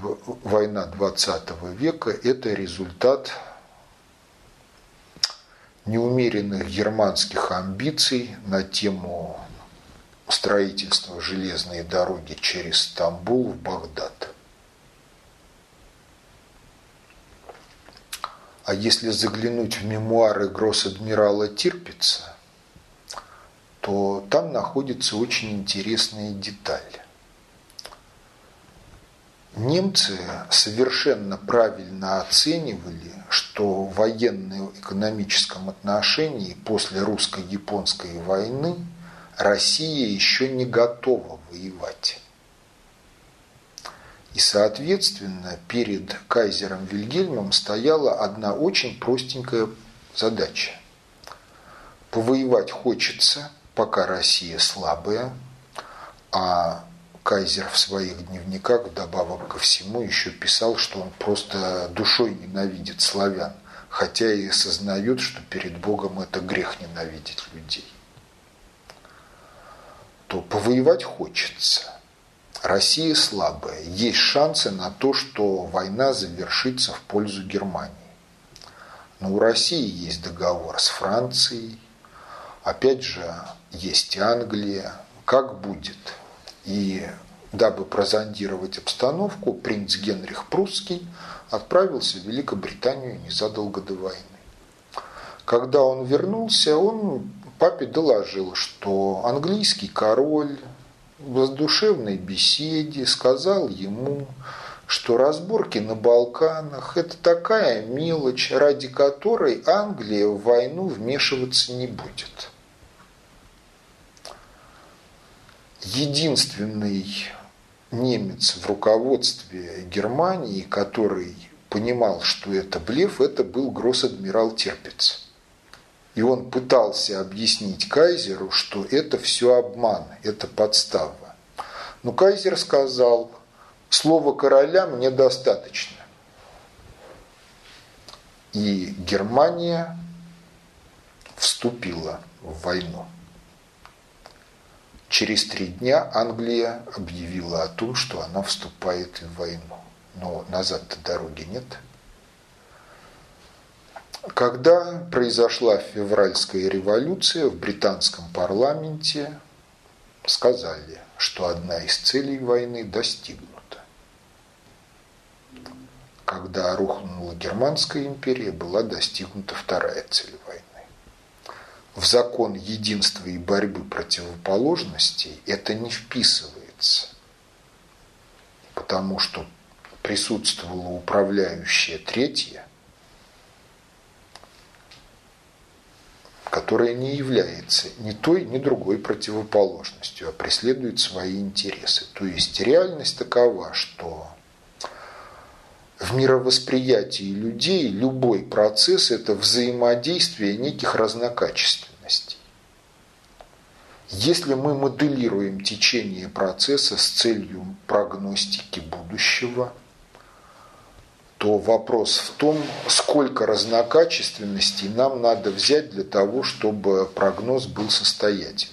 B: война 20 века – это результат неумеренных германских амбиций на тему строительства железной дороги через Стамбул в Багдад. А если заглянуть в мемуары гросс-адмирала Тирпица, то там находится очень интересная деталь. Немцы совершенно правильно оценивали, что в военно-экономическом отношении после русско-японской войны Россия еще не готова воевать. И, соответственно, перед кайзером Вильгельмом стояла одна очень простенькая задача. Повоевать хочется, пока Россия слабая, а Кайзер в своих дневниках вдобавок ко всему еще писал, что он просто душой ненавидит славян, хотя и осознает, что перед Богом это грех ненавидеть людей. То повоевать хочется. Россия слабая. Есть шансы на то, что война завершится в пользу Германии. Но у России есть договор с Францией, Опять же, есть Англия. Как будет? И дабы прозондировать обстановку, принц Генрих Прусский отправился в Великобританию незадолго до войны. Когда он вернулся, он папе доложил, что английский король в воздушевной беседе сказал ему, что разборки на Балканах – это такая мелочь, ради которой Англия в войну вмешиваться не будет. единственный немец в руководстве Германии, который понимал, что это блеф, это был гросс-адмирал Терпец. И он пытался объяснить кайзеру, что это все обман, это подстава. Но кайзер сказал, слово короля мне достаточно. И Германия вступила в войну. Через три дня Англия объявила о том, что она вступает в войну. Но назад-то дороги нет. Когда произошла февральская революция в британском парламенте, сказали, что одна из целей войны достигнута. когда рухнула Германская империя, была достигнута вторая цель войны. В закон единства и борьбы противоположностей это не вписывается, потому что присутствовала управляющая третья, которая не является ни той, ни другой противоположностью, а преследует свои интересы. То есть реальность такова, что в мировосприятии людей любой процесс – это взаимодействие неких разнокачественностей. Если мы моделируем течение процесса с целью прогностики будущего, то вопрос в том, сколько разнокачественностей нам надо взять для того, чтобы прогноз был состоятелен.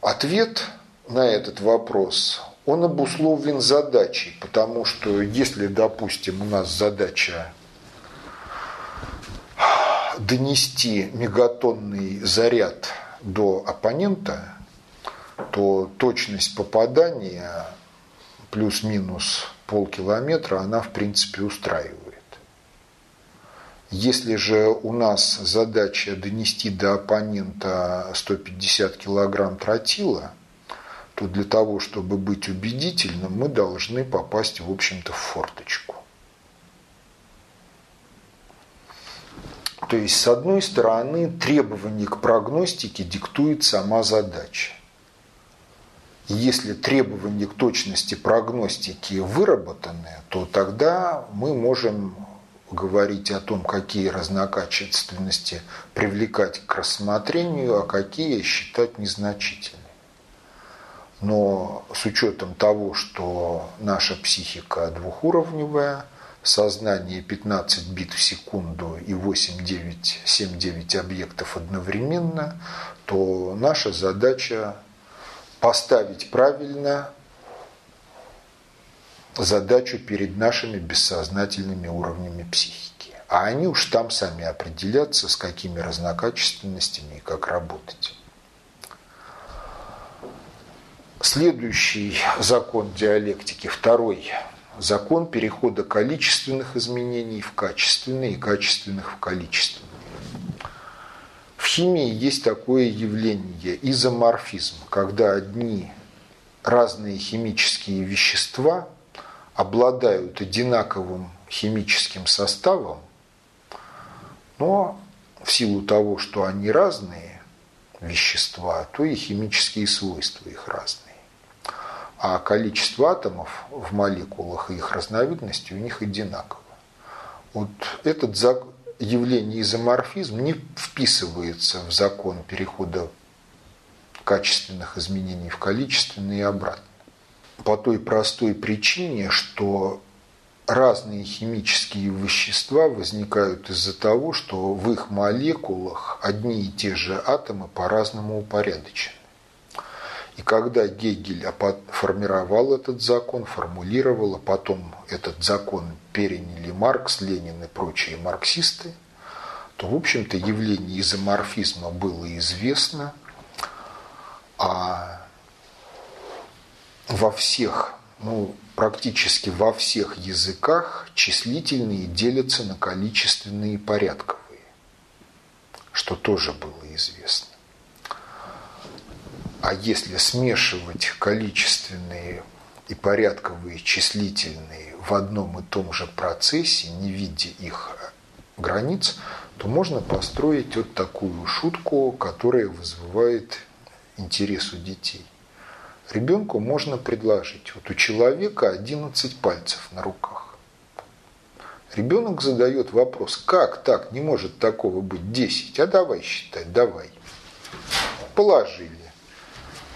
B: Ответ на этот вопрос он обусловлен задачей, потому что если, допустим, у нас задача донести мегатонный заряд до оппонента, то точность попадания плюс-минус полкилометра, она в принципе устраивает. Если же у нас задача донести до оппонента 150 килограмм тротила – то для того, чтобы быть убедительным, мы должны попасть, в общем-то, в форточку. То есть, с одной стороны, требование к прогностике диктует сама задача. Если требования к точности прогностики выработаны, то тогда мы можем говорить о том, какие разнокачественности привлекать к рассмотрению, а какие считать незначительными. Но с учетом того, что наша психика двухуровневая, сознание 15 бит в секунду и 8, 9, 7, 9 объектов одновременно, то наша задача поставить правильно задачу перед нашими бессознательными уровнями психики. А они уж там сами определятся, с какими разнокачественностями и как работать. Следующий закон диалектики, второй закон перехода количественных изменений в качественные и качественных в количественные. Химии есть такое явление изоморфизм, когда одни разные химические вещества обладают одинаковым химическим составом, но в силу того, что они разные вещества, то и химические свойства их разные а количество атомов в молекулах и их разновидности у них одинаково. Вот этот явление изоморфизм не вписывается в закон перехода качественных изменений в количественные и обратно. По той простой причине, что разные химические вещества возникают из-за того, что в их молекулах одни и те же атомы по-разному упорядочены. И когда Гегель формировал этот закон, формулировал, а потом этот закон переняли Маркс, Ленин и прочие марксисты, то, в общем-то, явление изоморфизма было известно, а во всех, ну, практически во всех языках числительные делятся на количественные и порядковые, что тоже было известно. А если смешивать количественные и порядковые числительные в одном и том же процессе, не видя их границ, то можно построить вот такую шутку, которая вызывает интерес у детей. Ребенку можно предложить, вот у человека 11 пальцев на руках. Ребенок задает вопрос, как так, не может такого быть 10, а давай считать, давай. Положили.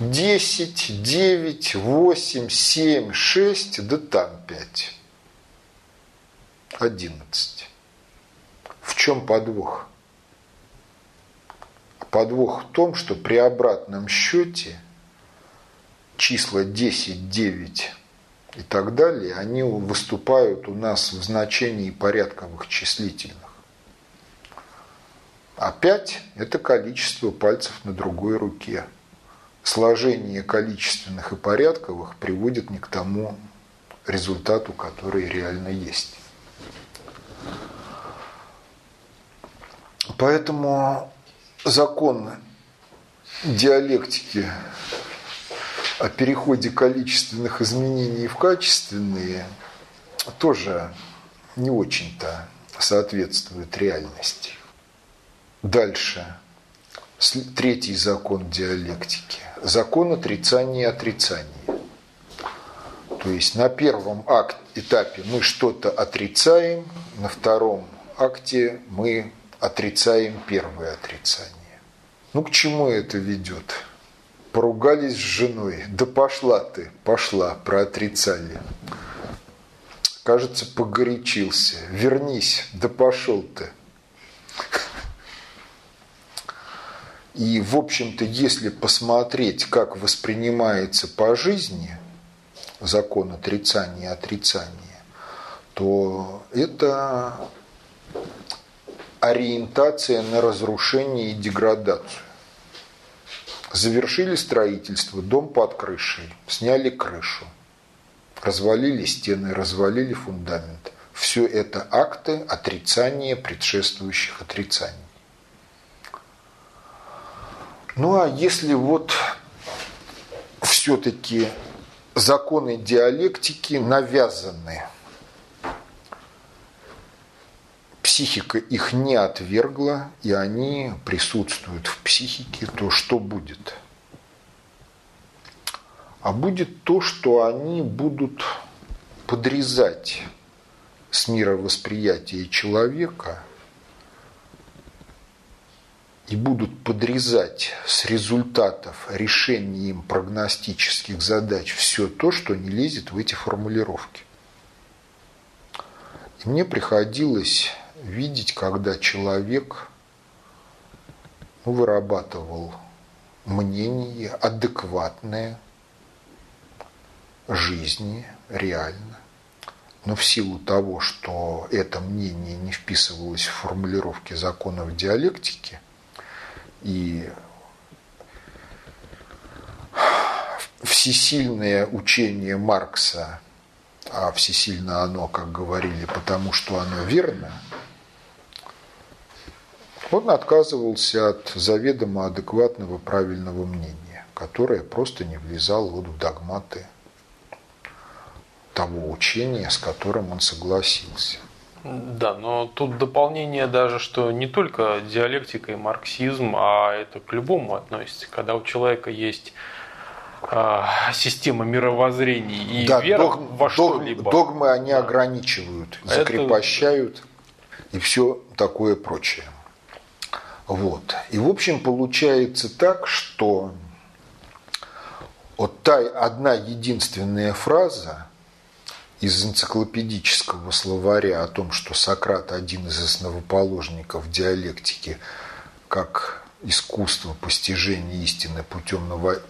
B: 10, 9, 8, 7, 6, да там 5. 11. В чем подвох? Подвох в том, что при обратном счете числа 10, 9 и так далее, они выступают у нас в значении порядковых числительных. А 5 – это количество пальцев на другой руке – сложение количественных и порядковых приводит не к тому результату, который реально есть. Поэтому закон диалектики о переходе количественных изменений в качественные тоже не очень-то соответствует реальности. Дальше. Третий закон диалектики. Закон отрицания отрицания. То есть на первом акт, этапе мы что-то отрицаем, на втором акте мы отрицаем первое отрицание. Ну к чему это ведет? Поругались с женой. Да пошла ты, пошла, проотрицали. Кажется, погорячился. Вернись, да пошел ты. И, в общем-то, если посмотреть, как воспринимается по жизни закон отрицания и отрицания, то это ориентация на разрушение и деградацию. Завершили строительство, дом под крышей, сняли крышу, развалили стены, развалили фундамент. Все это акты отрицания предшествующих отрицаний. Ну а если вот все-таки законы диалектики навязаны, психика их не отвергла, и они присутствуют в психике, то что будет? А будет то, что они будут подрезать с мировосприятия человека – и будут подрезать с результатов решения им прогностических задач все то, что не лезет в эти формулировки. И мне приходилось видеть, когда человек ну, вырабатывал мнение адекватное жизни, реально. Но в силу того, что это мнение не вписывалось в формулировки законов диалектики, и всесильное учение Маркса, а всесильно оно, как говорили, потому что оно верно, он отказывался от заведомо адекватного правильного мнения, которое просто не влезало вот в догматы того учения, с которым он согласился.
C: Да, но тут дополнение даже, что не только диалектика и марксизм, а это к любому относится. Когда у человека есть а, система мировоззрений и да, вера дог, во что-либо.
B: Догмы они да. ограничивают, закрепощают это... и все такое прочее. Вот. И в общем получается так, что вот та одна единственная фраза, из энциклопедического словаря о том, что Сократ один из основоположников диалектики как искусство постижения истины путем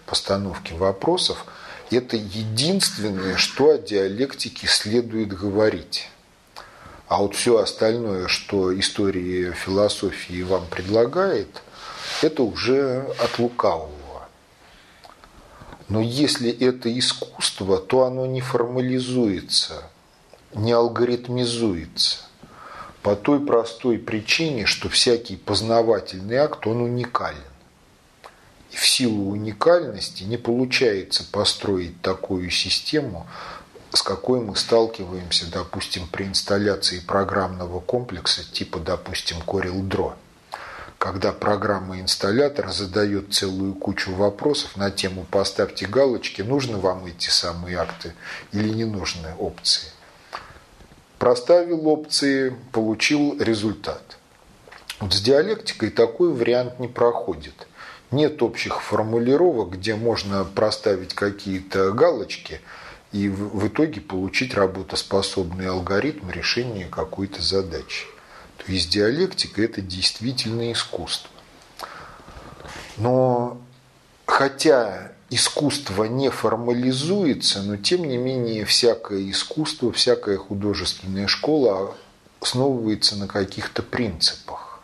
B: постановки вопросов, это единственное, что о диалектике следует говорить. А вот все остальное, что история философии вам предлагает, это уже от лукавого. Но если это искусство, то оно не формализуется, не алгоритмизуется. По той простой причине, что всякий познавательный акт, он уникален. И в силу уникальности не получается построить такую систему, с какой мы сталкиваемся, допустим, при инсталляции программного комплекса типа, допустим, Corel Draw когда программа инсталлятора задает целую кучу вопросов на тему «поставьте галочки, нужны вам эти самые акты или не нужны опции». Проставил опции, получил результат. Вот с диалектикой такой вариант не проходит. Нет общих формулировок, где можно проставить какие-то галочки и в итоге получить работоспособный алгоритм решения какой-то задачи. То есть диалектика – это действительно искусство. Но хотя искусство не формализуется, но тем не менее всякое искусство, всякая художественная школа основывается на каких-то принципах,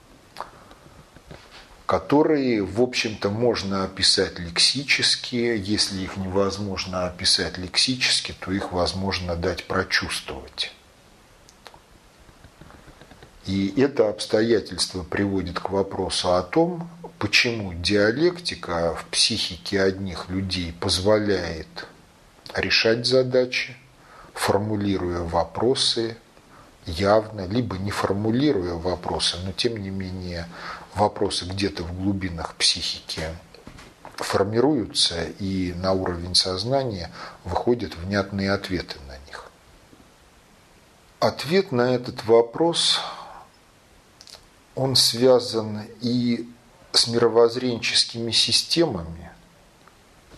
B: которые, в общем-то, можно описать лексически. Если их невозможно описать лексически, то их возможно дать прочувствовать. И это обстоятельство приводит к вопросу о том, почему диалектика в психике одних людей позволяет решать задачи, формулируя вопросы явно, либо не формулируя вопросы, но тем не менее вопросы где-то в глубинах психики формируются, и на уровень сознания выходят внятные ответы на них. Ответ на этот вопрос, он связан и с мировоззренческими системами,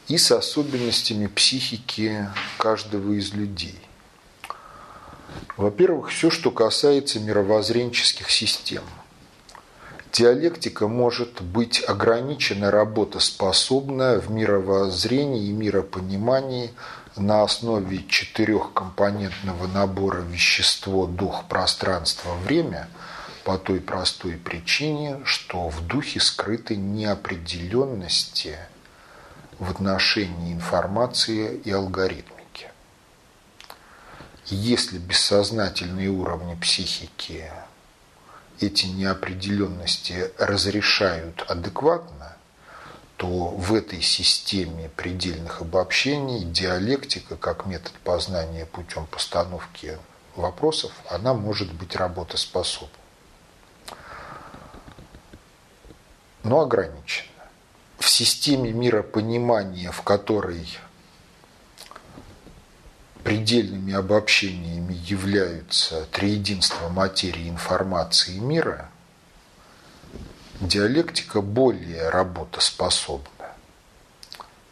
B: и с особенностями психики каждого из людей. Во-первых, все, что касается мировоззренческих систем. Диалектика может быть ограничена работоспособна в мировоззрении и миропонимании на основе четырехкомпонентного набора вещество, дух, пространство, время по той простой причине, что в духе скрыты неопределенности – в отношении информации и алгоритмики. Если бессознательные уровни психики эти неопределенности разрешают адекватно, то в этой системе предельных обобщений диалектика как метод познания путем постановки вопросов, она может быть работоспособна. Но ограничена в системе миропонимания, в которой предельными обобщениями являются триединство материи, информации и мира, диалектика более работоспособна.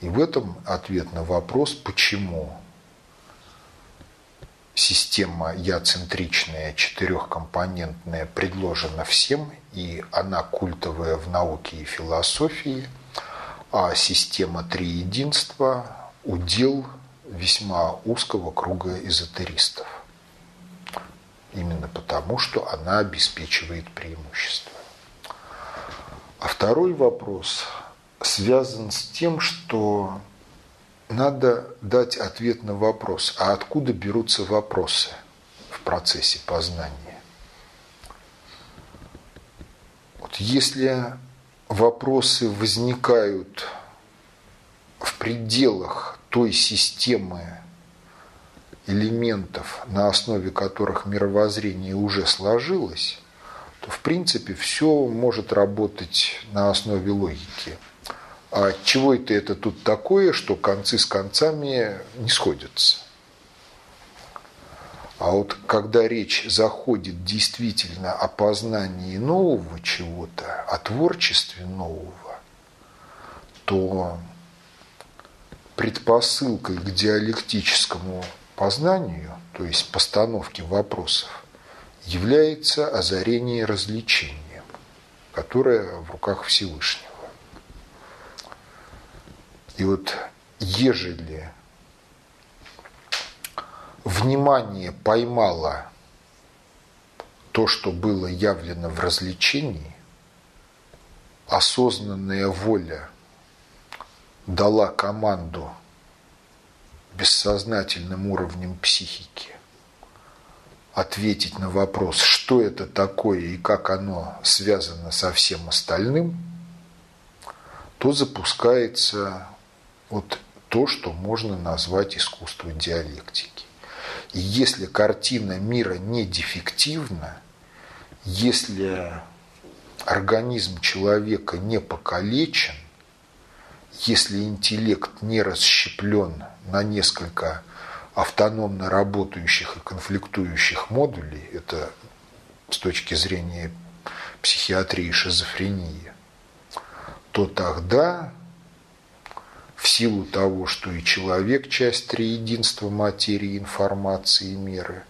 B: И в этом ответ на вопрос, почему система я-центричная, четырехкомпонентная предложена всем, и она культовая в науке и философии – а система триединства – удел весьма узкого круга эзотеристов. Именно потому, что она обеспечивает преимущество. А второй вопрос связан с тем, что надо дать ответ на вопрос, а откуда берутся вопросы в процессе познания. Вот если вопросы возникают в пределах той системы элементов, на основе которых мировоззрение уже сложилось, то в принципе все может работать на основе логики. А чего это это тут такое, что концы с концами не сходятся? А вот когда речь заходит действительно о познании нового чего-то, о творчестве нового, то предпосылкой к диалектическому познанию, то есть постановке вопросов, является озарение развлечением, которое в руках Всевышнего. И вот ежели внимание поймало то, что было явлено в развлечении, осознанная воля дала команду бессознательным уровнем психики ответить на вопрос, что это такое и как оно связано со всем остальным, то запускается вот то, что можно назвать искусство диалектики. И если картина мира не дефективна, если организм человека не покалечен, если интеллект не расщеплен на несколько автономно работающих и конфликтующих модулей, это с точки зрения психиатрии шизофрении, то тогда в силу того, что и человек – часть триединства материи, информации и меры,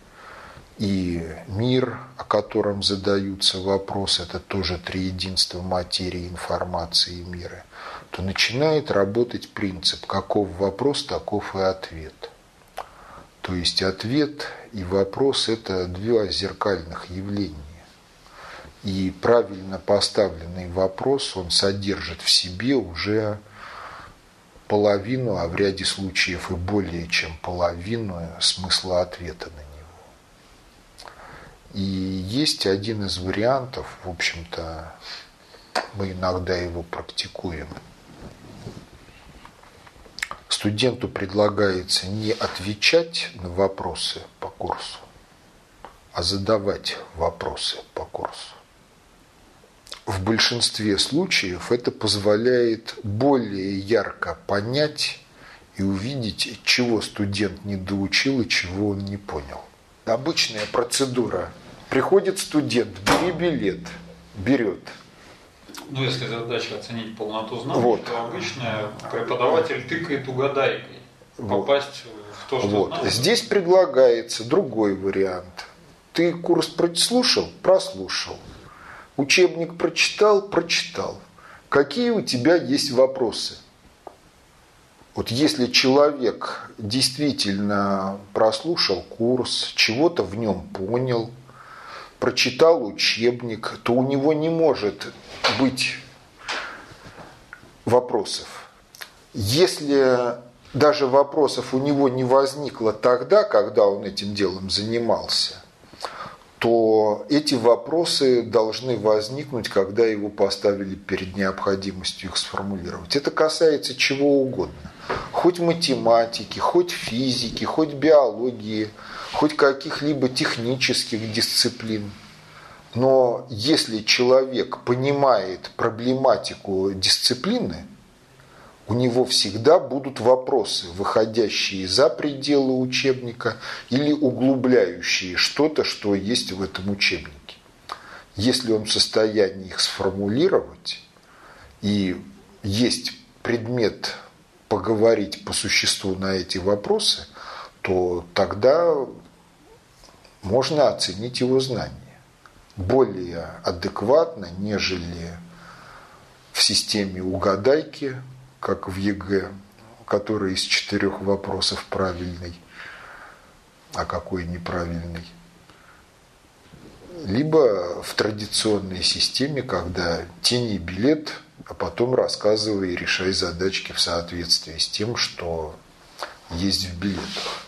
B: и мир, о котором задаются вопросы, это тоже триединство материи, информации и мира, то начинает работать принцип «каков вопрос, таков и ответ». То есть ответ и вопрос – это два зеркальных явления. И правильно поставленный вопрос, он содержит в себе уже половину, а в ряде случаев и более чем половину смысла ответа на него. И есть один из вариантов, в общем-то, мы иногда его практикуем. Студенту предлагается не отвечать на вопросы по курсу, а задавать вопросы по курсу. В большинстве случаев это позволяет более ярко понять и увидеть, чего студент не доучил и чего он не понял. Обычная процедура. Приходит студент, бери билет, берет.
E: Ну, если задача оценить полноту знаний,
B: Вот.
E: то обычно преподаватель тыкает угадайкой.
B: Вот.
E: Попасть в то, что
B: Вот.
E: знает.
B: Здесь предлагается другой вариант. Ты курс прослушал? Прослушал. Учебник прочитал? Прочитал. Какие у тебя есть вопросы? Вот если человек действительно прослушал курс, чего-то в нем понял, прочитал учебник, то у него не может быть вопросов. Если даже вопросов у него не возникло тогда, когда он этим делом занимался, то эти вопросы должны возникнуть, когда его поставили перед необходимостью их сформулировать. Это касается чего угодно. Хоть математики, хоть физики, хоть биологии, хоть каких-либо технических дисциплин. Но если человек понимает проблематику дисциплины, у него всегда будут вопросы, выходящие за пределы учебника или углубляющие что-то, что есть в этом учебнике. Если он в состоянии их сформулировать, и есть предмет поговорить по существу на эти вопросы, то тогда можно оценить его знания более адекватно, нежели в системе угадайки, как в ЕГЭ, который из четырех вопросов правильный, а какой неправильный. Либо в традиционной системе, когда тяни билет, а потом рассказывай и решай задачки в соответствии с тем, что есть в билетах.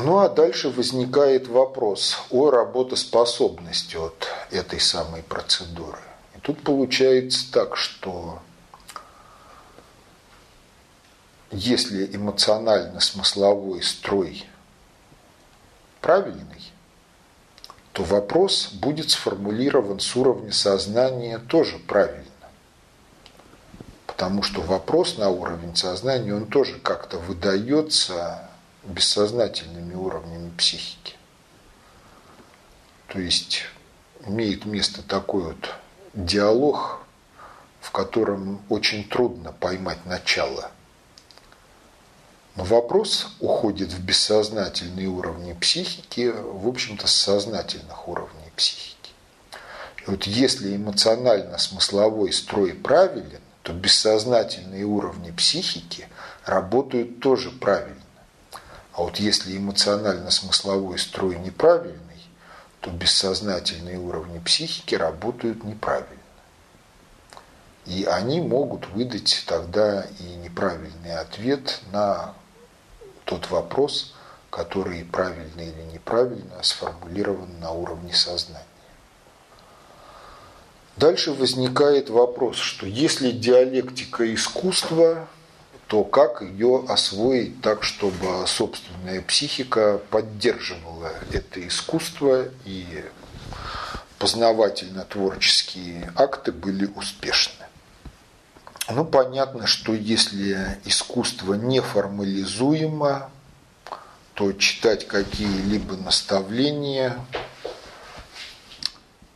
B: Ну а дальше возникает вопрос о работоспособности от этой самой процедуры. Тут получается так, что если эмоционально-смысловой строй правильный, то вопрос будет сформулирован с уровня сознания тоже правильно. Потому что вопрос на уровень сознания, он тоже как-то выдается бессознательными уровнями психики. То есть имеет место такой вот диалог, в котором очень трудно поймать начало. Но вопрос уходит в бессознательные уровни психики, в общем-то, с сознательных уровней психики. И вот если эмоционально-смысловой строй правилен, то бессознательные уровни психики работают тоже правильно. А вот если эмоционально-смысловой строй неправильный, то бессознательные уровни психики работают неправильно. И они могут выдать тогда и неправильный ответ на тот вопрос, который правильно или неправильно сформулирован на уровне сознания. Дальше возникает вопрос, что если диалектика искусства, то как ее освоить так, чтобы собственная психика поддерживала это искусство и познавательно-творческие акты были успешны? Ну, понятно, что если искусство не формализуемо, то читать какие-либо наставления,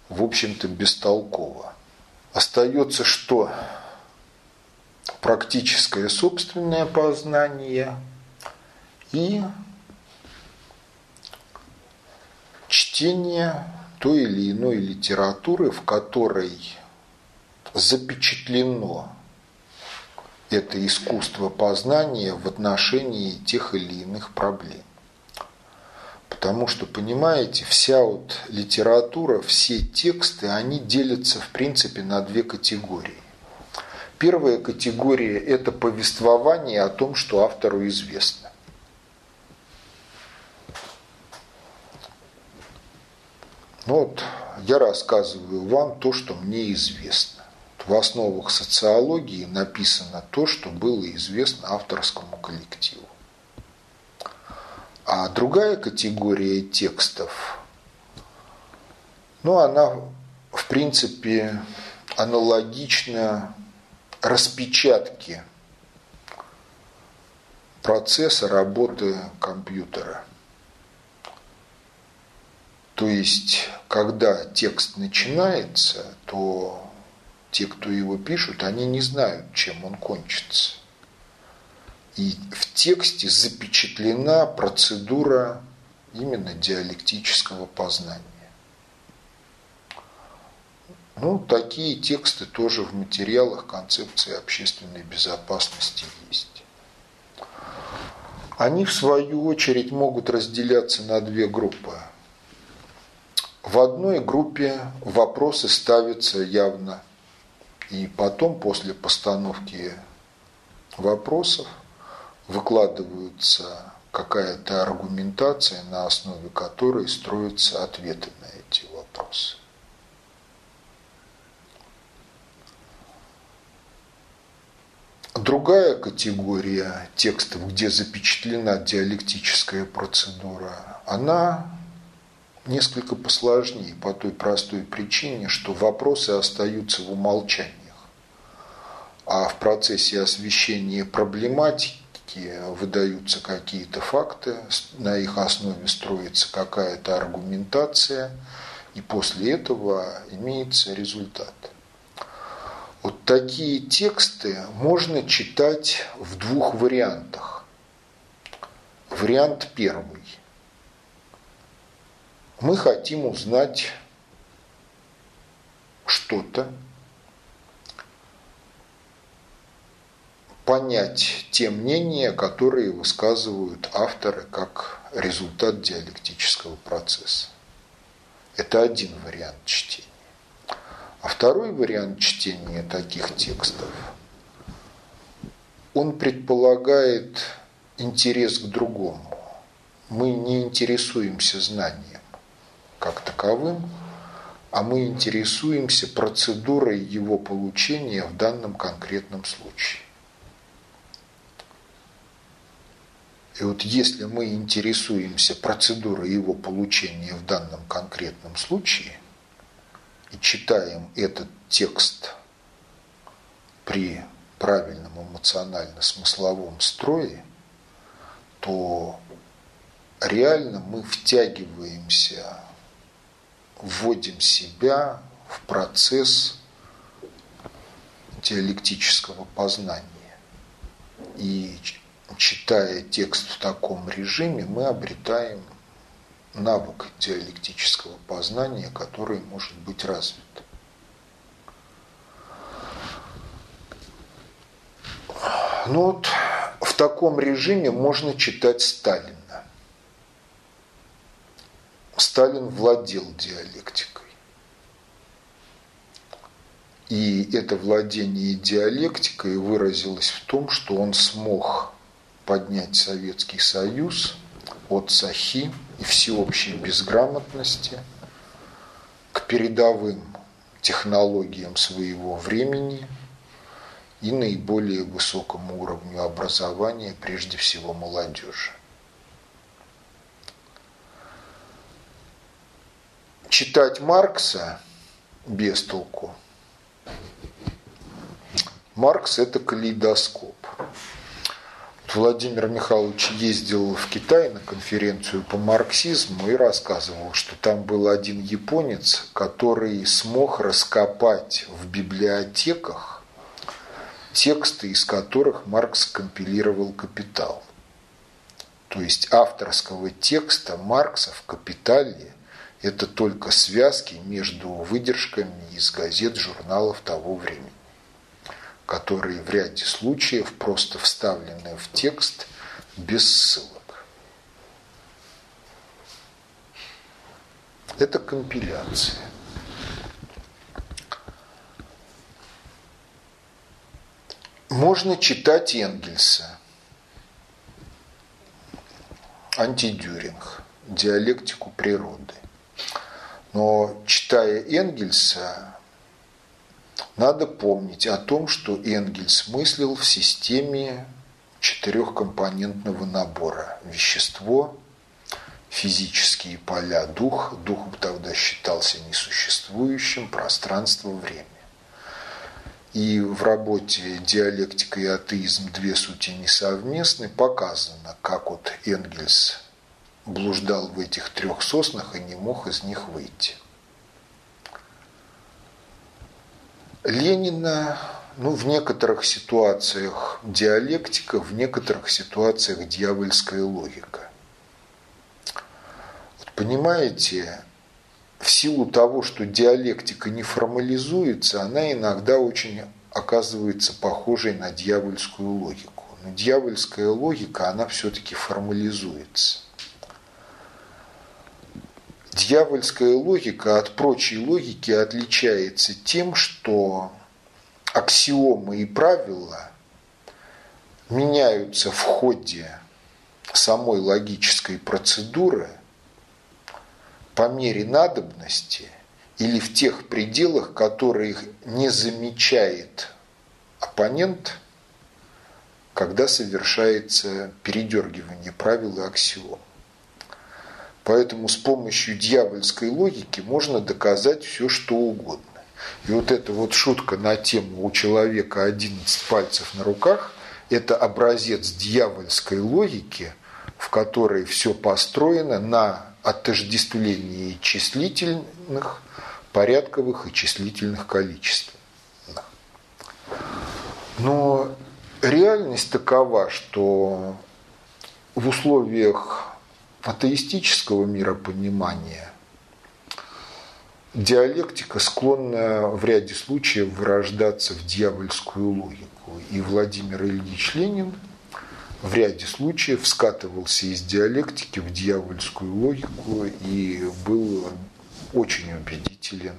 B: в общем-то, бестолково. Остается что? Практическое собственное познание и чтение той или иной литературы, в которой запечатлено это искусство познания в отношении тех или иных проблем. Потому что, понимаете, вся вот литература, все тексты, они делятся, в принципе, на две категории. Первая категория – это повествование о том, что автору известно. Ну вот я рассказываю вам то, что мне известно. В основах социологии написано то, что было известно авторскому коллективу. А другая категория текстов, ну, она, в принципе, аналогична распечатке процесса работы компьютера. То есть, когда текст начинается, то те, кто его пишут, они не знают, чем он кончится. И в тексте запечатлена процедура именно диалектического познания. Ну, такие тексты тоже в материалах концепции общественной безопасности есть. Они, в свою очередь, могут разделяться на две группы. В одной группе вопросы ставятся явно, и потом, после постановки вопросов, выкладываются какая-то аргументация, на основе которой строятся ответы на эти вопросы. Другая категория текстов, где запечатлена диалектическая процедура, она несколько посложнее по той простой причине, что вопросы остаются в умолчаниях. А в процессе освещения проблематики выдаются какие-то факты, на их основе строится какая-то аргументация, и после этого имеется результат. Вот такие тексты можно читать в двух вариантах. Вариант первый. Мы хотим узнать что-то, понять те мнения, которые высказывают авторы как результат диалектического процесса. Это один вариант чтения. А второй вариант чтения таких текстов, он предполагает интерес к другому. Мы не интересуемся знанием как таковым, а мы интересуемся процедурой его получения в данном конкретном случае. И вот если мы интересуемся процедурой его получения в данном конкретном случае и читаем этот текст при правильном эмоционально-смысловом строе, то реально мы втягиваемся, вводим себя в процесс диалектического познания. И читая текст в таком режиме, мы обретаем навык диалектического познания, который может быть развит. Ну вот в таком режиме можно читать Сталина. Сталин владел диалектикой. И это владение диалектикой выразилось в том, что он смог поднять Советский Союз от сахи и всеобщей безграмотности к передовым технологиям своего времени и наиболее высокому уровню образования, прежде всего молодежи. Читать Маркса без толку. Маркс – это калейдоскоп. Владимир Михайлович ездил в Китай на конференцию по марксизму и рассказывал, что там был один японец, который смог раскопать в библиотеках тексты, из которых Маркс компилировал «Капитал». То есть авторского текста Маркса в «Капитале» это только связки между выдержками из газет, журналов того времени которые в ряде случаев просто вставлены в текст без ссылок. Это компиляция. Можно читать Энгельса, антидюринг, диалектику природы. Но читая Энгельса, надо помнить о том, что Энгельс мыслил в системе четырехкомпонентного набора. Вещество, физические поля, дух. Дух тогда считался несуществующим, пространство, время. И в работе «Диалектика и атеизм. Две сути несовместны» показано, как вот Энгельс блуждал в этих трех соснах и не мог из них выйти. Ленина, ну, в некоторых ситуациях диалектика, в некоторых ситуациях дьявольская логика. Вот понимаете, в силу того, что диалектика не формализуется, она иногда очень оказывается похожей на дьявольскую логику. Но дьявольская логика, она все-таки формализуется. Дьявольская логика от прочей логики отличается тем, что аксиомы и правила меняются в ходе самой логической процедуры по мере надобности или в тех пределах, которые не замечает оппонент, когда совершается передергивание правил и аксиом. Поэтому с помощью дьявольской логики можно доказать все, что угодно. И вот эта вот шутка на тему «у человека 11 пальцев на руках» – это образец дьявольской логики, в которой все построено на отождествлении числительных, порядковых и числительных количеств. Но реальность такова, что в условиях атеистического миропонимания диалектика склонна в ряде случаев вырождаться в дьявольскую логику. И Владимир Ильич Ленин в ряде случаев скатывался из диалектики в дьявольскую логику и был очень убедителен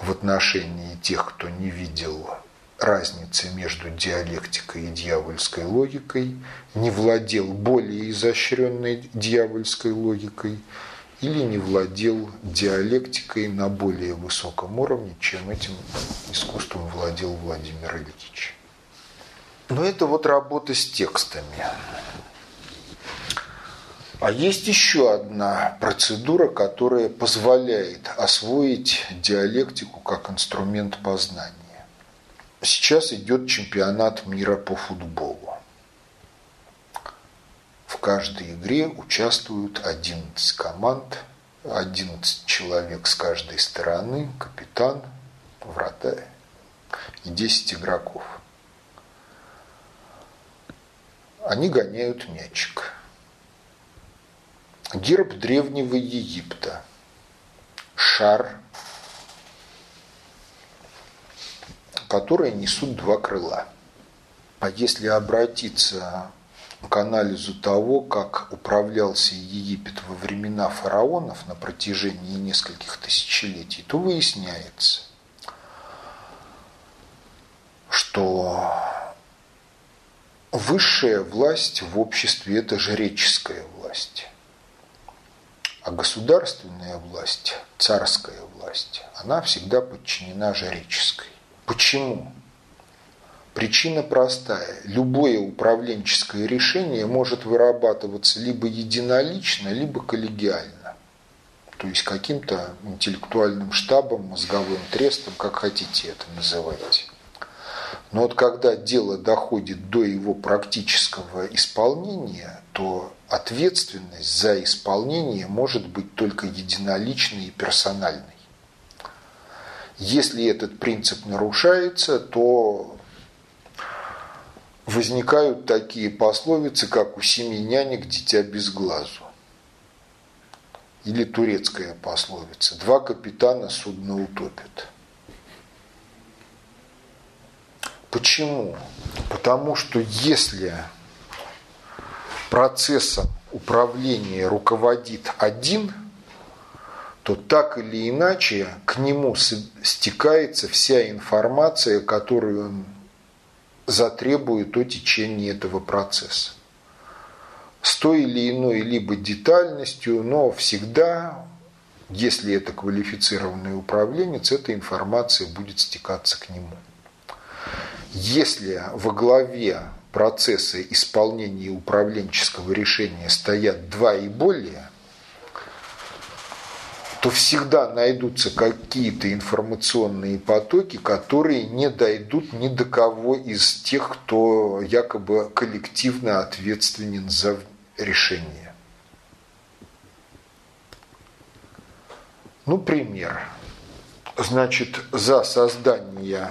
B: в отношении тех, кто не видел разницы между диалектикой и дьявольской логикой, не владел более изощренной дьявольской логикой или не владел диалектикой на более высоком уровне, чем этим искусством владел Владимир Ильич. Но это вот работа с текстами. А есть еще одна процедура, которая позволяет освоить диалектику как инструмент познания. Сейчас идет чемпионат мира по футболу. В каждой игре участвуют 11 команд, 11 человек с каждой стороны, капитан, вратарь и 10 игроков. Они гоняют мячик. Герб древнего Египта. Шар которые несут два крыла. А если обратиться к анализу того, как управлялся Египет во времена фараонов на протяжении нескольких тысячелетий, то выясняется, что высшая власть в обществе – это жреческая власть. А государственная власть, царская власть, она всегда подчинена жреческой. Почему? Причина простая. Любое управленческое решение может вырабатываться либо единолично, либо коллегиально. То есть каким-то интеллектуальным штабом, мозговым трестом, как хотите это называть. Но вот когда дело доходит до его практического исполнения, то ответственность за исполнение может быть только единоличной и персональной. Если этот принцип нарушается, то возникают такие пословицы, как «у семи нянек дитя без глазу». Или турецкая пословица «два капитана судно утопят». Почему? Потому что если процессом управления руководит один – то так или иначе к нему стекается вся информация, которую он затребует о течении этого процесса. С той или иной либо детальностью, но всегда, если это квалифицированный управленец, эта информация будет стекаться к нему. Если во главе процесса исполнения управленческого решения стоят два и более – то всегда найдутся какие-то информационные потоки, которые не дойдут ни до кого из тех, кто якобы коллективно ответственен за решение. Ну, пример. Значит, за создание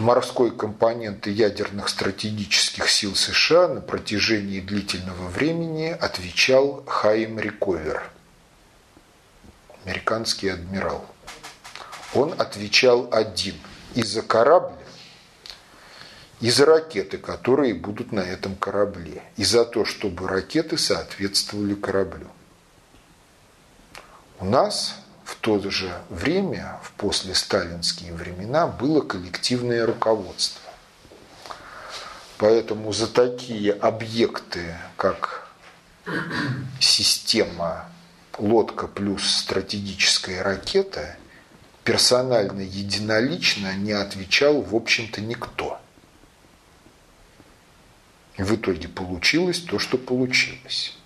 B: морской компоненты ядерных стратегических сил США на протяжении длительного времени отвечал Хайм Риковер – американский адмирал. Он отвечал один и за корабль, и за ракеты, которые будут на этом корабле, и за то, чтобы ракеты соответствовали кораблю. У нас в то же время, в послесталинские времена, было коллективное руководство. Поэтому за такие объекты, как система лодка плюс стратегическая ракета, персонально, единолично не отвечал, в общем-то, никто. В итоге получилось то, что получилось.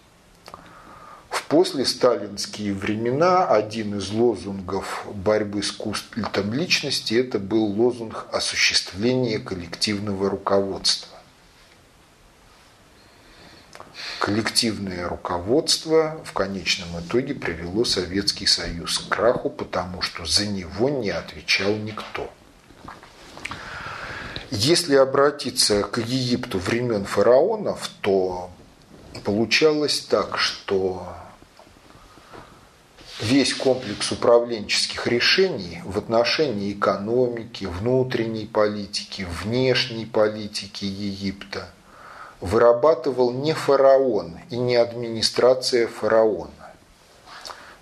B: В послесталинские времена один из лозунгов борьбы с культом личности это был лозунг осуществления коллективного руководства коллективное руководство в конечном итоге привело Советский Союз к краху, потому что за него не отвечал никто. Если обратиться к Египту времен фараонов, то получалось так, что весь комплекс управленческих решений в отношении экономики, внутренней политики, внешней политики Египта – вырабатывал не фараон и не администрация фараона.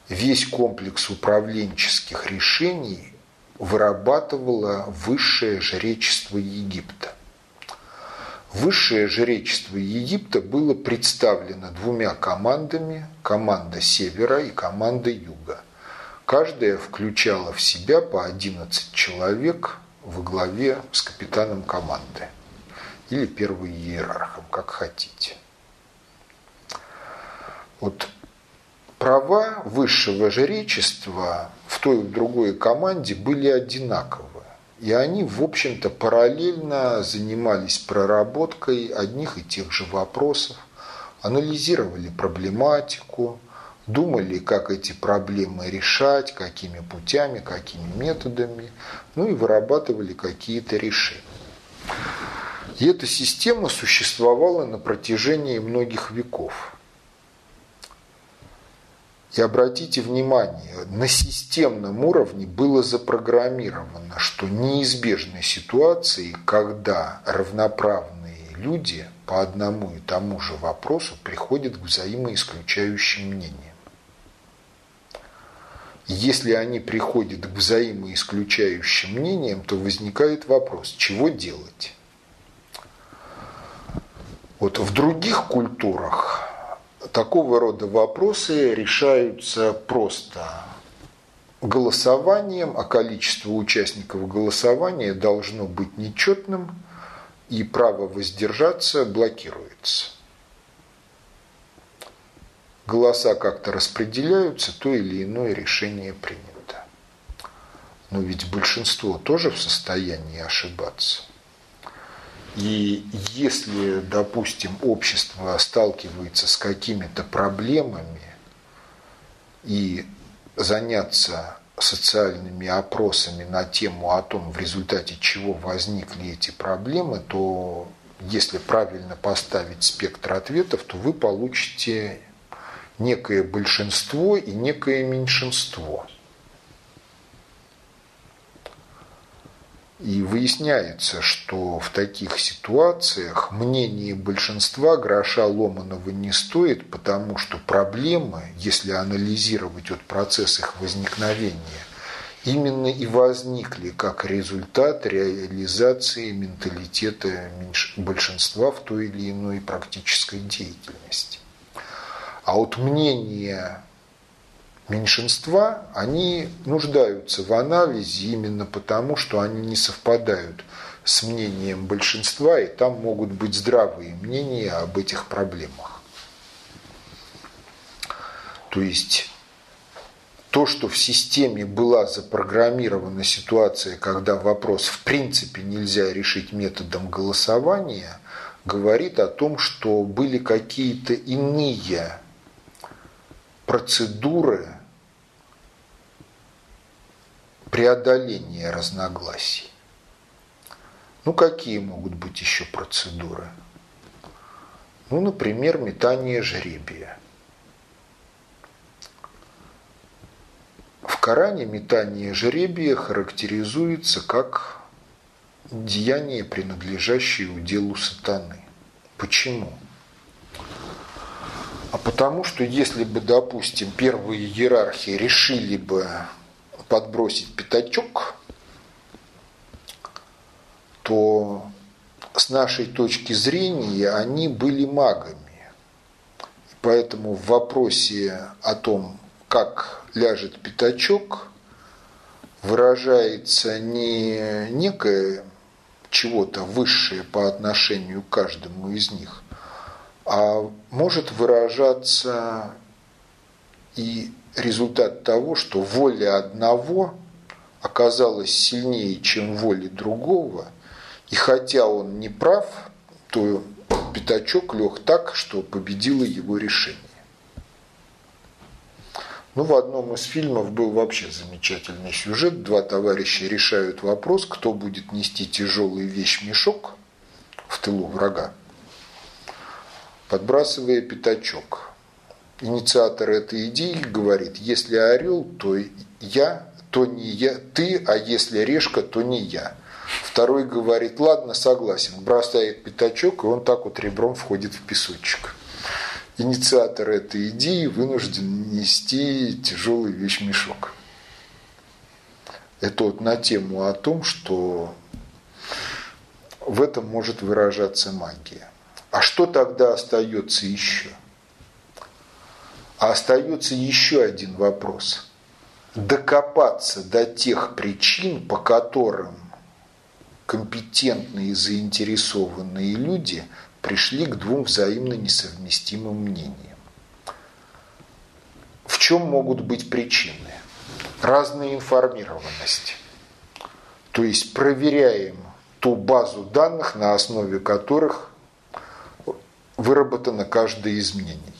B: Весь комплекс управленческих решений вырабатывало высшее жречество Египта. Высшее жречество Египта было представлено двумя командами, команда севера и команда юга. Каждая включала в себя по 11 человек во главе с капитаном команды или первым иерархом, как хотите. Вот права высшего жречества в той и в другой команде были одинаковые. И они, в общем-то, параллельно занимались проработкой одних и тех же вопросов, анализировали проблематику, думали, как эти проблемы решать, какими путями, какими методами, ну и вырабатывали какие-то решения. И эта система существовала на протяжении многих веков. И обратите внимание, на системном уровне было запрограммировано, что неизбежны ситуации, когда равноправные люди по одному и тому же вопросу приходят к взаимоисключающим мнениям. Если они приходят к взаимоисключающим мнениям, то возникает вопрос, чего делать? Вот в других культурах такого рода вопросы решаются просто голосованием, а количество участников голосования должно быть нечетным, и право воздержаться блокируется. Голоса как-то распределяются, то или иное решение принято. Но ведь большинство тоже в состоянии ошибаться. И если, допустим, общество сталкивается с какими-то проблемами и заняться социальными опросами на тему о том, в результате чего возникли эти проблемы, то если правильно поставить спектр ответов, то вы получите некое большинство и некое меньшинство – И выясняется, что в таких ситуациях мнение большинства гроша ломаного не стоит, потому что проблемы, если анализировать от процесс их возникновения, именно и возникли как результат реализации менталитета большинства в той или иной практической деятельности. А вот мнение меньшинства, они нуждаются в анализе именно потому, что они не совпадают с мнением большинства, и там могут быть здравые мнения об этих проблемах. То есть то, что в системе была запрограммирована ситуация, когда вопрос в принципе нельзя решить методом голосования, говорит о том, что были какие-то иные процедуры преодоления разногласий. Ну, какие могут быть еще процедуры? Ну, например, метание жребия. В Коране метание жребия характеризуется как деяние, принадлежащее уделу сатаны. Почему? А потому что если бы, допустим, первые иерархии решили бы подбросить пятачок, то с нашей точки зрения они были магами. Поэтому в вопросе о том, как ляжет пятачок, выражается не некое чего-то высшее по отношению к каждому из них, а может выражаться и результат того, что воля одного оказалась сильнее, чем воля другого, и хотя он не прав, то пятачок лег так, что победило его решение. Ну, в одном из фильмов был вообще замечательный сюжет. Два товарища решают вопрос, кто будет нести тяжелый вещь-мешок в тылу врага, подбрасывая пятачок инициатор этой идеи говорит, если орел, то я, то не я, ты, а если решка, то не я. Второй говорит, ладно, согласен, бросает пятачок, и он так вот ребром входит в песочек. Инициатор этой идеи вынужден нести тяжелый вещмешок. Это вот на тему о том, что в этом может выражаться магия. А что тогда остается еще? А остается еще один вопрос. Докопаться до тех причин, по которым компетентные и заинтересованные люди пришли к двум взаимно несовместимым мнениям. В чем могут быть причины? Разная информированность. То есть проверяем ту базу данных, на основе которых выработано каждое из мнений.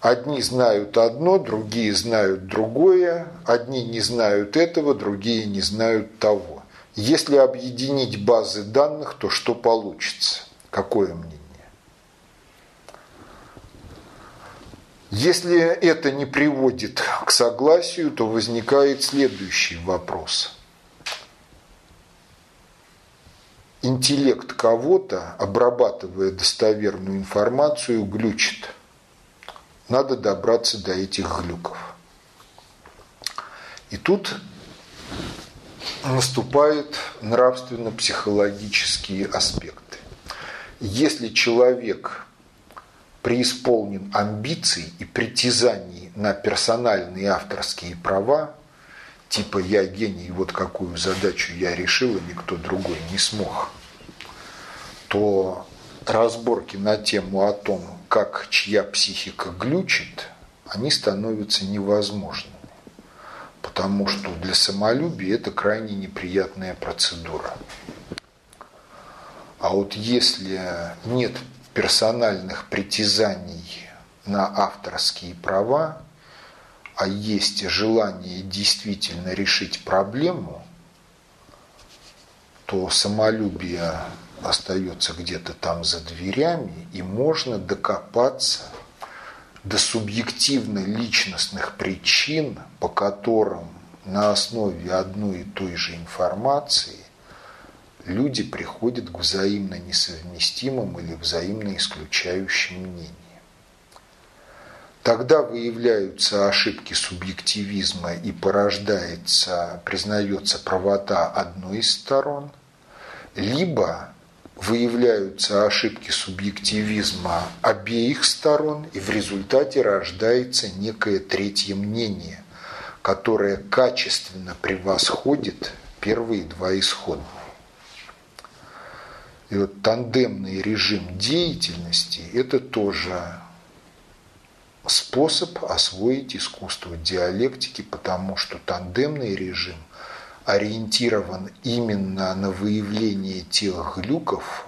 B: Одни знают одно, другие знают другое, одни не знают этого, другие не знают того. Если объединить базы данных, то что получится? Какое мнение? Если это не приводит к согласию, то возникает следующий вопрос. Интеллект кого-то, обрабатывая достоверную информацию, глючит – надо добраться до этих глюков. И тут наступают нравственно-психологические аспекты. Если человек преисполнен амбиций и притязаний на персональные авторские права, типа «я гений, вот какую задачу я решил, и никто другой не смог», то разборки на тему о том, как чья психика глючит, они становятся невозможными. Потому что для самолюбия это крайне неприятная процедура. А вот если нет персональных притязаний на авторские права, а есть желание действительно решить проблему, то самолюбие остается где-то там за дверями, и можно докопаться до субъективно-личностных причин, по которым на основе одной и той же информации люди приходят к взаимно несовместимым или взаимно исключающим мнениям. Тогда выявляются ошибки субъективизма и порождается, признается правота одной из сторон, либо выявляются ошибки субъективизма обеих сторон, и в результате рождается некое третье мнение, которое качественно превосходит первые два исходные. И вот тандемный режим деятельности – это тоже способ освоить искусство диалектики, потому что тандемный режим ориентирован именно на выявление тех глюков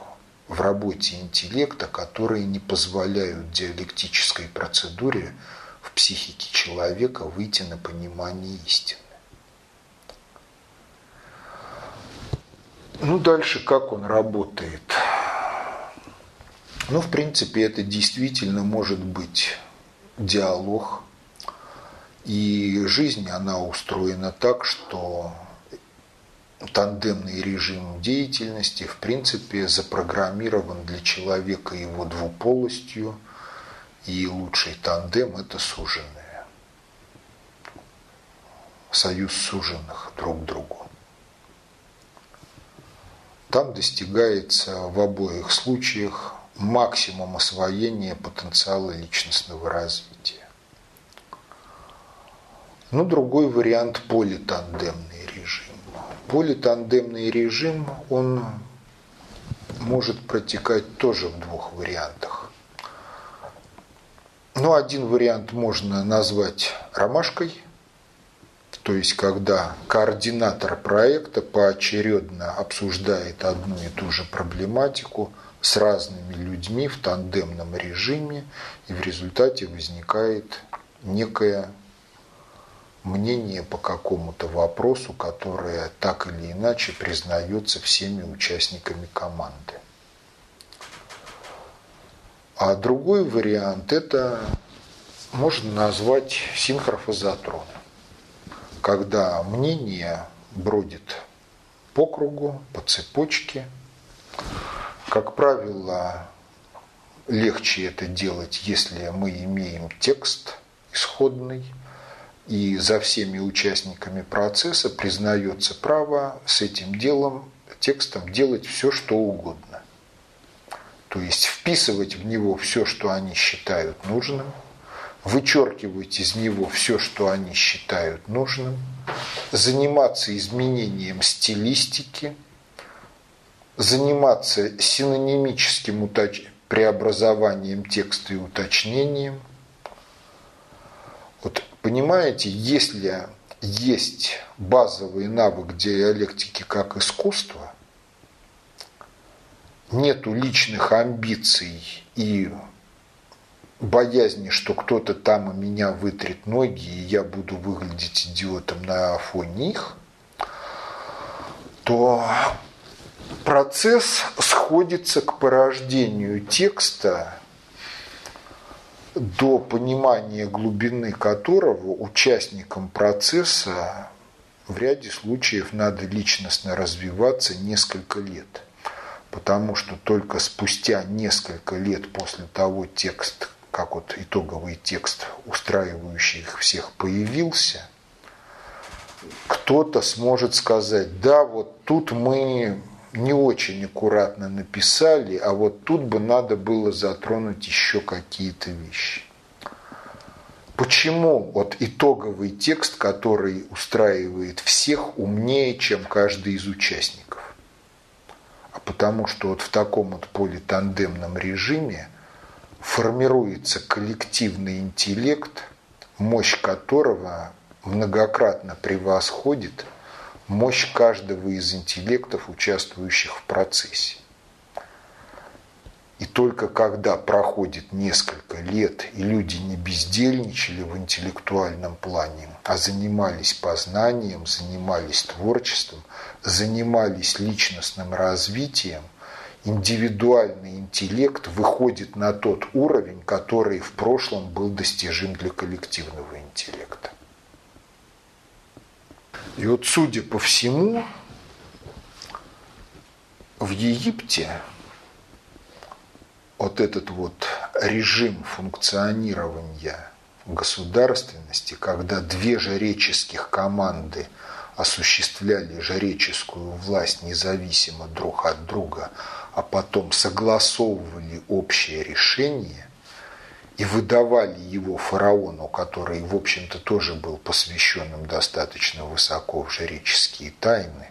B: в работе интеллекта, которые не позволяют диалектической процедуре в психике человека выйти на понимание истины. Ну, дальше как он работает? Ну, в принципе, это действительно может быть диалог. И жизнь, она устроена так, что тандемный режим деятельности, в принципе, запрограммирован для человека его двуполостью, и лучший тандем – это суженные. Союз суженных друг к другу. Там достигается в обоих случаях максимум освоения потенциала личностного развития. Ну, другой вариант – политандемный режим. Политандемный режим, он может протекать тоже в двух вариантах. Ну, один вариант можно назвать ромашкой, то есть когда координатор проекта поочередно обсуждает одну и ту же проблематику – с разными людьми в тандемном режиме, и в результате возникает некое мнение по какому-то вопросу, которое так или иначе признается всеми участниками команды. А другой вариант – это можно назвать синхрофазотрон, когда мнение бродит по кругу, по цепочке, как правило, легче это делать, если мы имеем текст исходный, и за всеми участниками процесса признается право с этим делом, текстом делать все, что угодно. То есть вписывать в него все, что они считают нужным, вычеркивать из него все, что они считают нужным, заниматься изменением стилистики – заниматься синонимическим уточ... преобразованием текста и уточнением. Вот понимаете, если есть базовый навык диалектики как искусство, нету личных амбиций и боязни, что кто-то там у меня вытрет ноги, и я буду выглядеть идиотом на фоне их, то процесс сходится к порождению текста, до понимания глубины которого участникам процесса в ряде случаев надо личностно развиваться несколько лет. Потому что только спустя несколько лет после того текста, как вот итоговый текст, устраивающий их всех, появился, кто-то сможет сказать, да, вот тут мы не очень аккуратно написали, а вот тут бы надо было затронуть еще какие-то вещи. Почему вот итоговый текст, который устраивает всех, умнее, чем каждый из участников? А потому что вот в таком вот политандемном режиме формируется коллективный интеллект, мощь которого многократно превосходит – мощь каждого из интеллектов, участвующих в процессе. И только когда проходит несколько лет, и люди не бездельничали в интеллектуальном плане, а занимались познанием, занимались творчеством, занимались личностным развитием, индивидуальный интеллект выходит на тот уровень, который в прошлом был достижим для коллективного интеллекта. И вот, судя по всему, в Египте вот этот вот режим функционирования государственности, когда две жреческих команды осуществляли жреческую власть независимо друг от друга, а потом согласовывали общее решение и выдавали его фараону, который, в общем-то, тоже был посвященным достаточно высоко в жреческие тайны,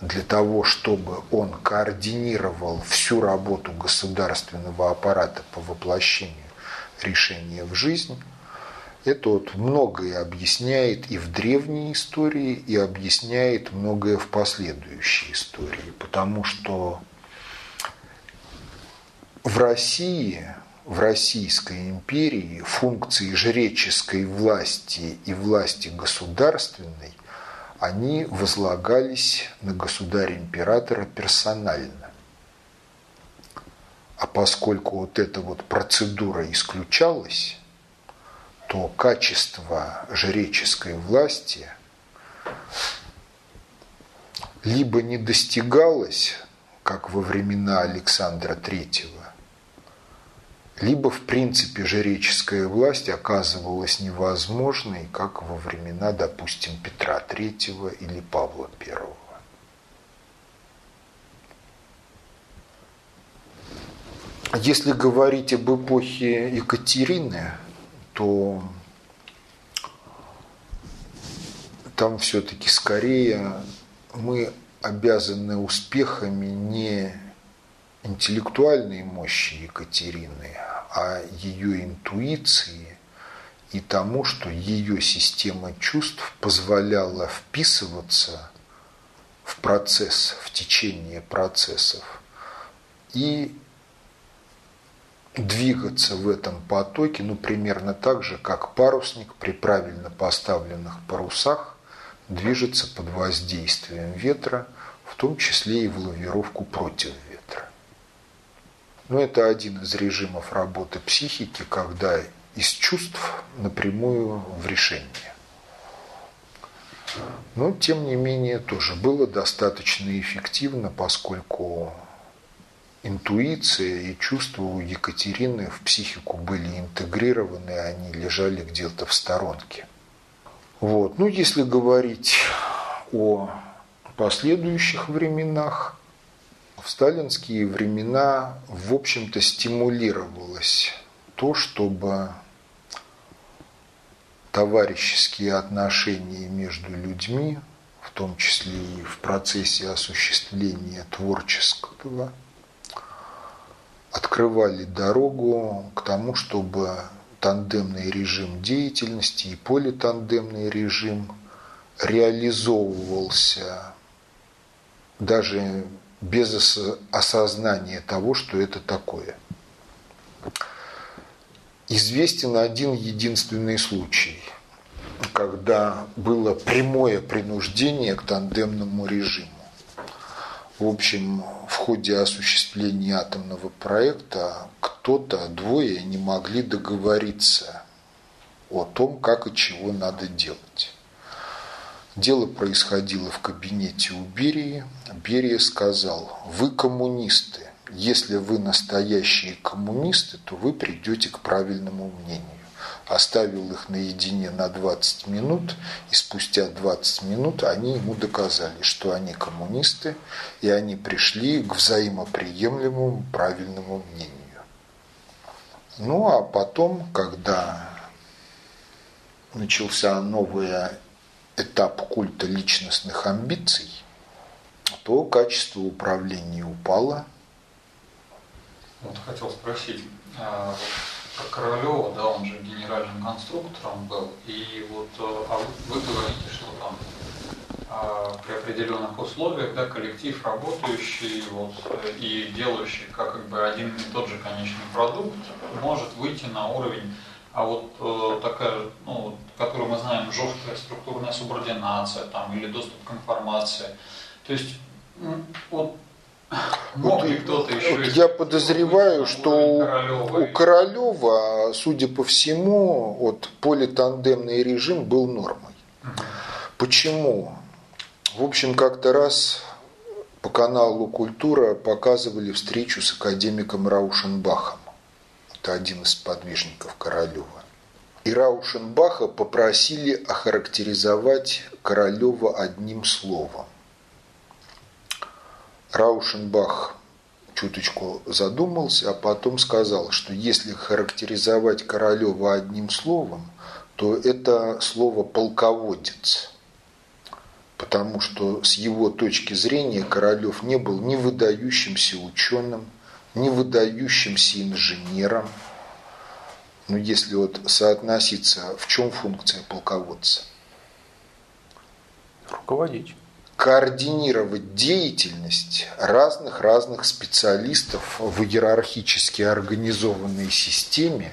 B: для того, чтобы он координировал всю работу государственного аппарата по воплощению решения в жизнь, это вот многое объясняет и в древней истории, и объясняет многое в последующей истории. Потому что в России, в Российской империи функции жреческой власти и власти государственной они возлагались на государя-императора персонально. А поскольку вот эта вот процедура исключалась, то качество жреческой власти либо не достигалось, как во времена Александра Третьего, либо в принципе жреческая власть оказывалась невозможной, как во времена, допустим, Петра Третьего или Павла Первого. Если говорить об эпохе Екатерины, то там все-таки скорее мы обязаны успехами не интеллектуальной мощи Екатерины, а ее интуиции и тому, что ее система чувств позволяла вписываться в процесс, в течение процессов и двигаться в этом потоке, ну, примерно так же, как парусник при правильно поставленных парусах движется под воздействием ветра, в том числе и в лавировку против ветра. Но это один из режимов работы психики, когда из чувств напрямую в решение. Но, тем не менее, тоже было достаточно эффективно, поскольку интуиция и чувства у Екатерины в психику были интегрированы, они лежали где-то в сторонке. Вот. Ну, если говорить о последующих временах, в сталинские времена, в общем-то, стимулировалось то, чтобы товарищеские отношения между людьми, в том числе и в процессе осуществления творческого, открывали дорогу к тому, чтобы тандемный режим деятельности и политандемный режим реализовывался даже без осознания того, что это такое. Известен один единственный случай, когда было прямое принуждение к тандемному режиму. В общем, в ходе осуществления атомного проекта кто-то, двое не могли договориться о том, как и чего надо делать. Дело происходило в кабинете у Берии. Берия сказал, вы коммунисты. Если вы настоящие коммунисты, то вы придете к правильному мнению. Оставил их наедине на 20 минут, и спустя 20 минут они ему доказали, что они коммунисты, и они пришли к взаимоприемлемому правильному мнению. Ну а потом, когда начался новая этап культа личностных амбиций, то качество управления упало.
E: Вот хотел спросить, а, про Королева, да, он же генеральным конструктором был, и вот э, а вы говорите, что там а, при определенных условиях, да, коллектив работающий вот, и делающий как, как бы один и тот же конечный продукт может выйти на уровень а вот э, такая, ну, которую мы знаем, жесткая структурная субординация там, или доступ к информации. То есть, вот [LAUGHS] Мог ли кто-то еще вот
B: я подозреваю, что у, у Королева, судя по всему, вот политандемный режим был нормой. Угу. Почему? В общем, как-то раз по каналу «Культура» показывали встречу с академиком Раушенбахом. Это один из подвижников Королева. И Раушенбаха попросили охарактеризовать Королева одним словом. Раушенбах чуточку задумался, а потом сказал, что если характеризовать Королева одним словом, то это слово «полководец» потому что с его точки зрения Королев не был ни выдающимся ученым, ни выдающимся инженером. Но если вот соотноситься, в чем функция полководца?
C: Руководить.
B: Координировать деятельность разных-разных специалистов в иерархически организованной системе,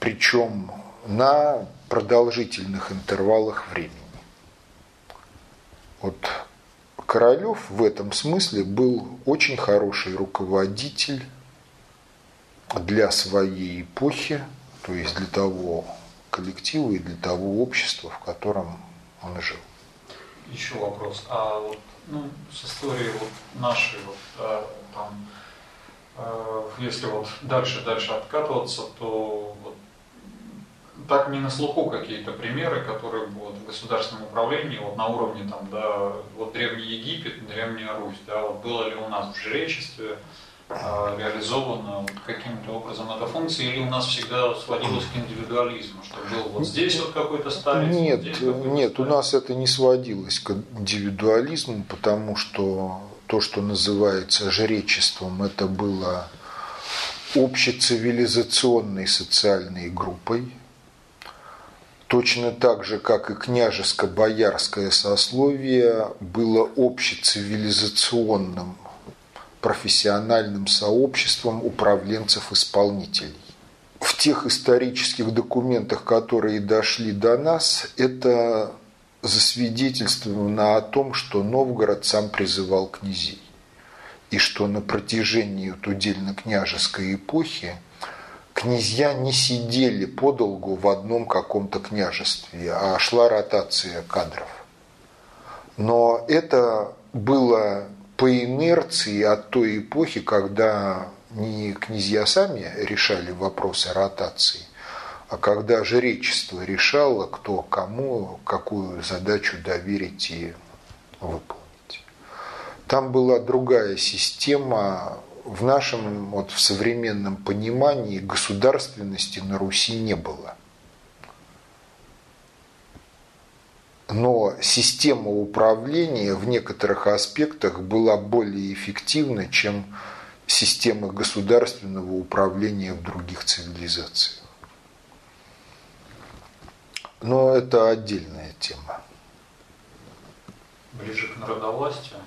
B: причем на продолжительных интервалах времени. Вот Королев в этом смысле был очень хороший руководитель для своей эпохи, то есть для того коллектива и для того общества, в котором он жил.
E: Еще вопрос. А вот ну, с историей вот нашей, вот, а, там, э, если вот дальше дальше откатываться, то вот так не на слуху какие-то примеры, которые вот, в государственном управлении вот, на уровне там, да, вот Древний Египет, Древняя Русь, да, вот было ли у нас в жречестве э, реализовано вот, каким-то образом эта функция, или у нас всегда сводилось к индивидуализму, что был вот здесь вот какой-то старец?
B: Нет,
E: вот какой
B: нет,
E: старец.
B: у нас это не сводилось к индивидуализму, потому что то, что называется жречеством, это было общецивилизационной социальной группой, точно так же, как и княжеско-боярское сословие было общецивилизационным профессиональным сообществом управленцев-исполнителей. В тех исторических документах, которые дошли до нас, это засвидетельствовано о том, что Новгород сам призывал князей. И что на протяжении удельно-княжеской эпохи князья не сидели подолгу в одном каком-то княжестве, а шла ротация кадров. Но это было по инерции от той эпохи, когда не князья сами решали вопросы ротации, а когда жречество решало, кто кому какую задачу доверить и выполнить. Там была другая система в нашем вот, в современном понимании государственности на Руси не было. Но система управления в некоторых аспектах была более эффективна, чем система государственного управления в других цивилизациях. Но это отдельная тема.
E: Ближе к народовластию?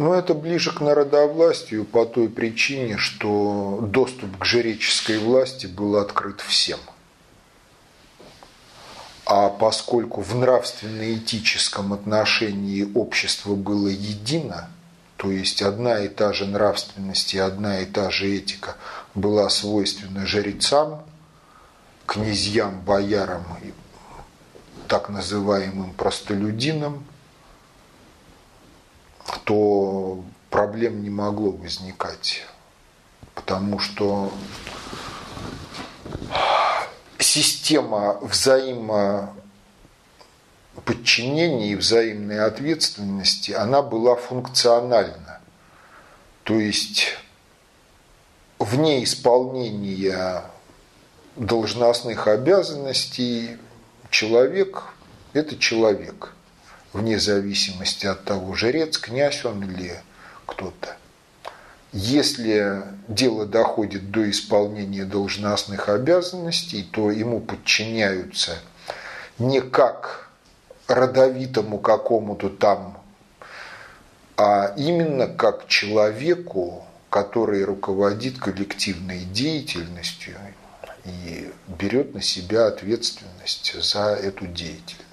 B: Но это ближе к народовластию по той причине, что доступ к жреческой власти был открыт всем. А поскольку в нравственно-этическом отношении общество было едино, то есть одна и та же нравственность и одна и та же этика была свойственна жрецам, князьям, боярам так называемым простолюдинам, то проблем не могло возникать. Потому что система взаимоподчинения и взаимной ответственности, она была функциональна. То есть вне исполнения должностных обязанностей человек – это человек – вне зависимости от того, жрец, князь он или кто-то. Если дело доходит до исполнения должностных обязанностей, то ему подчиняются не как родовитому какому-то там, а именно как человеку, который руководит коллективной деятельностью и берет на себя ответственность за эту деятельность.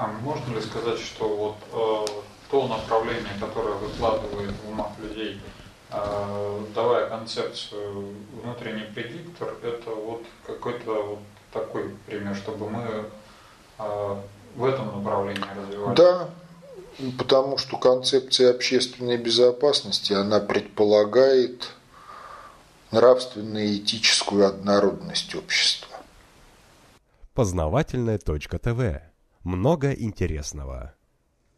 E: А можно ли сказать, что вот э, то направление, которое выкладывает в умах людей, э, давая концепцию внутренний предиктор, это вот какой-то вот такой пример, чтобы мы э,
B: Да, потому что концепция общественной безопасности, она предполагает нравственную и этическую однородность общества.
A: Познавательная точка ТВ. Много интересного.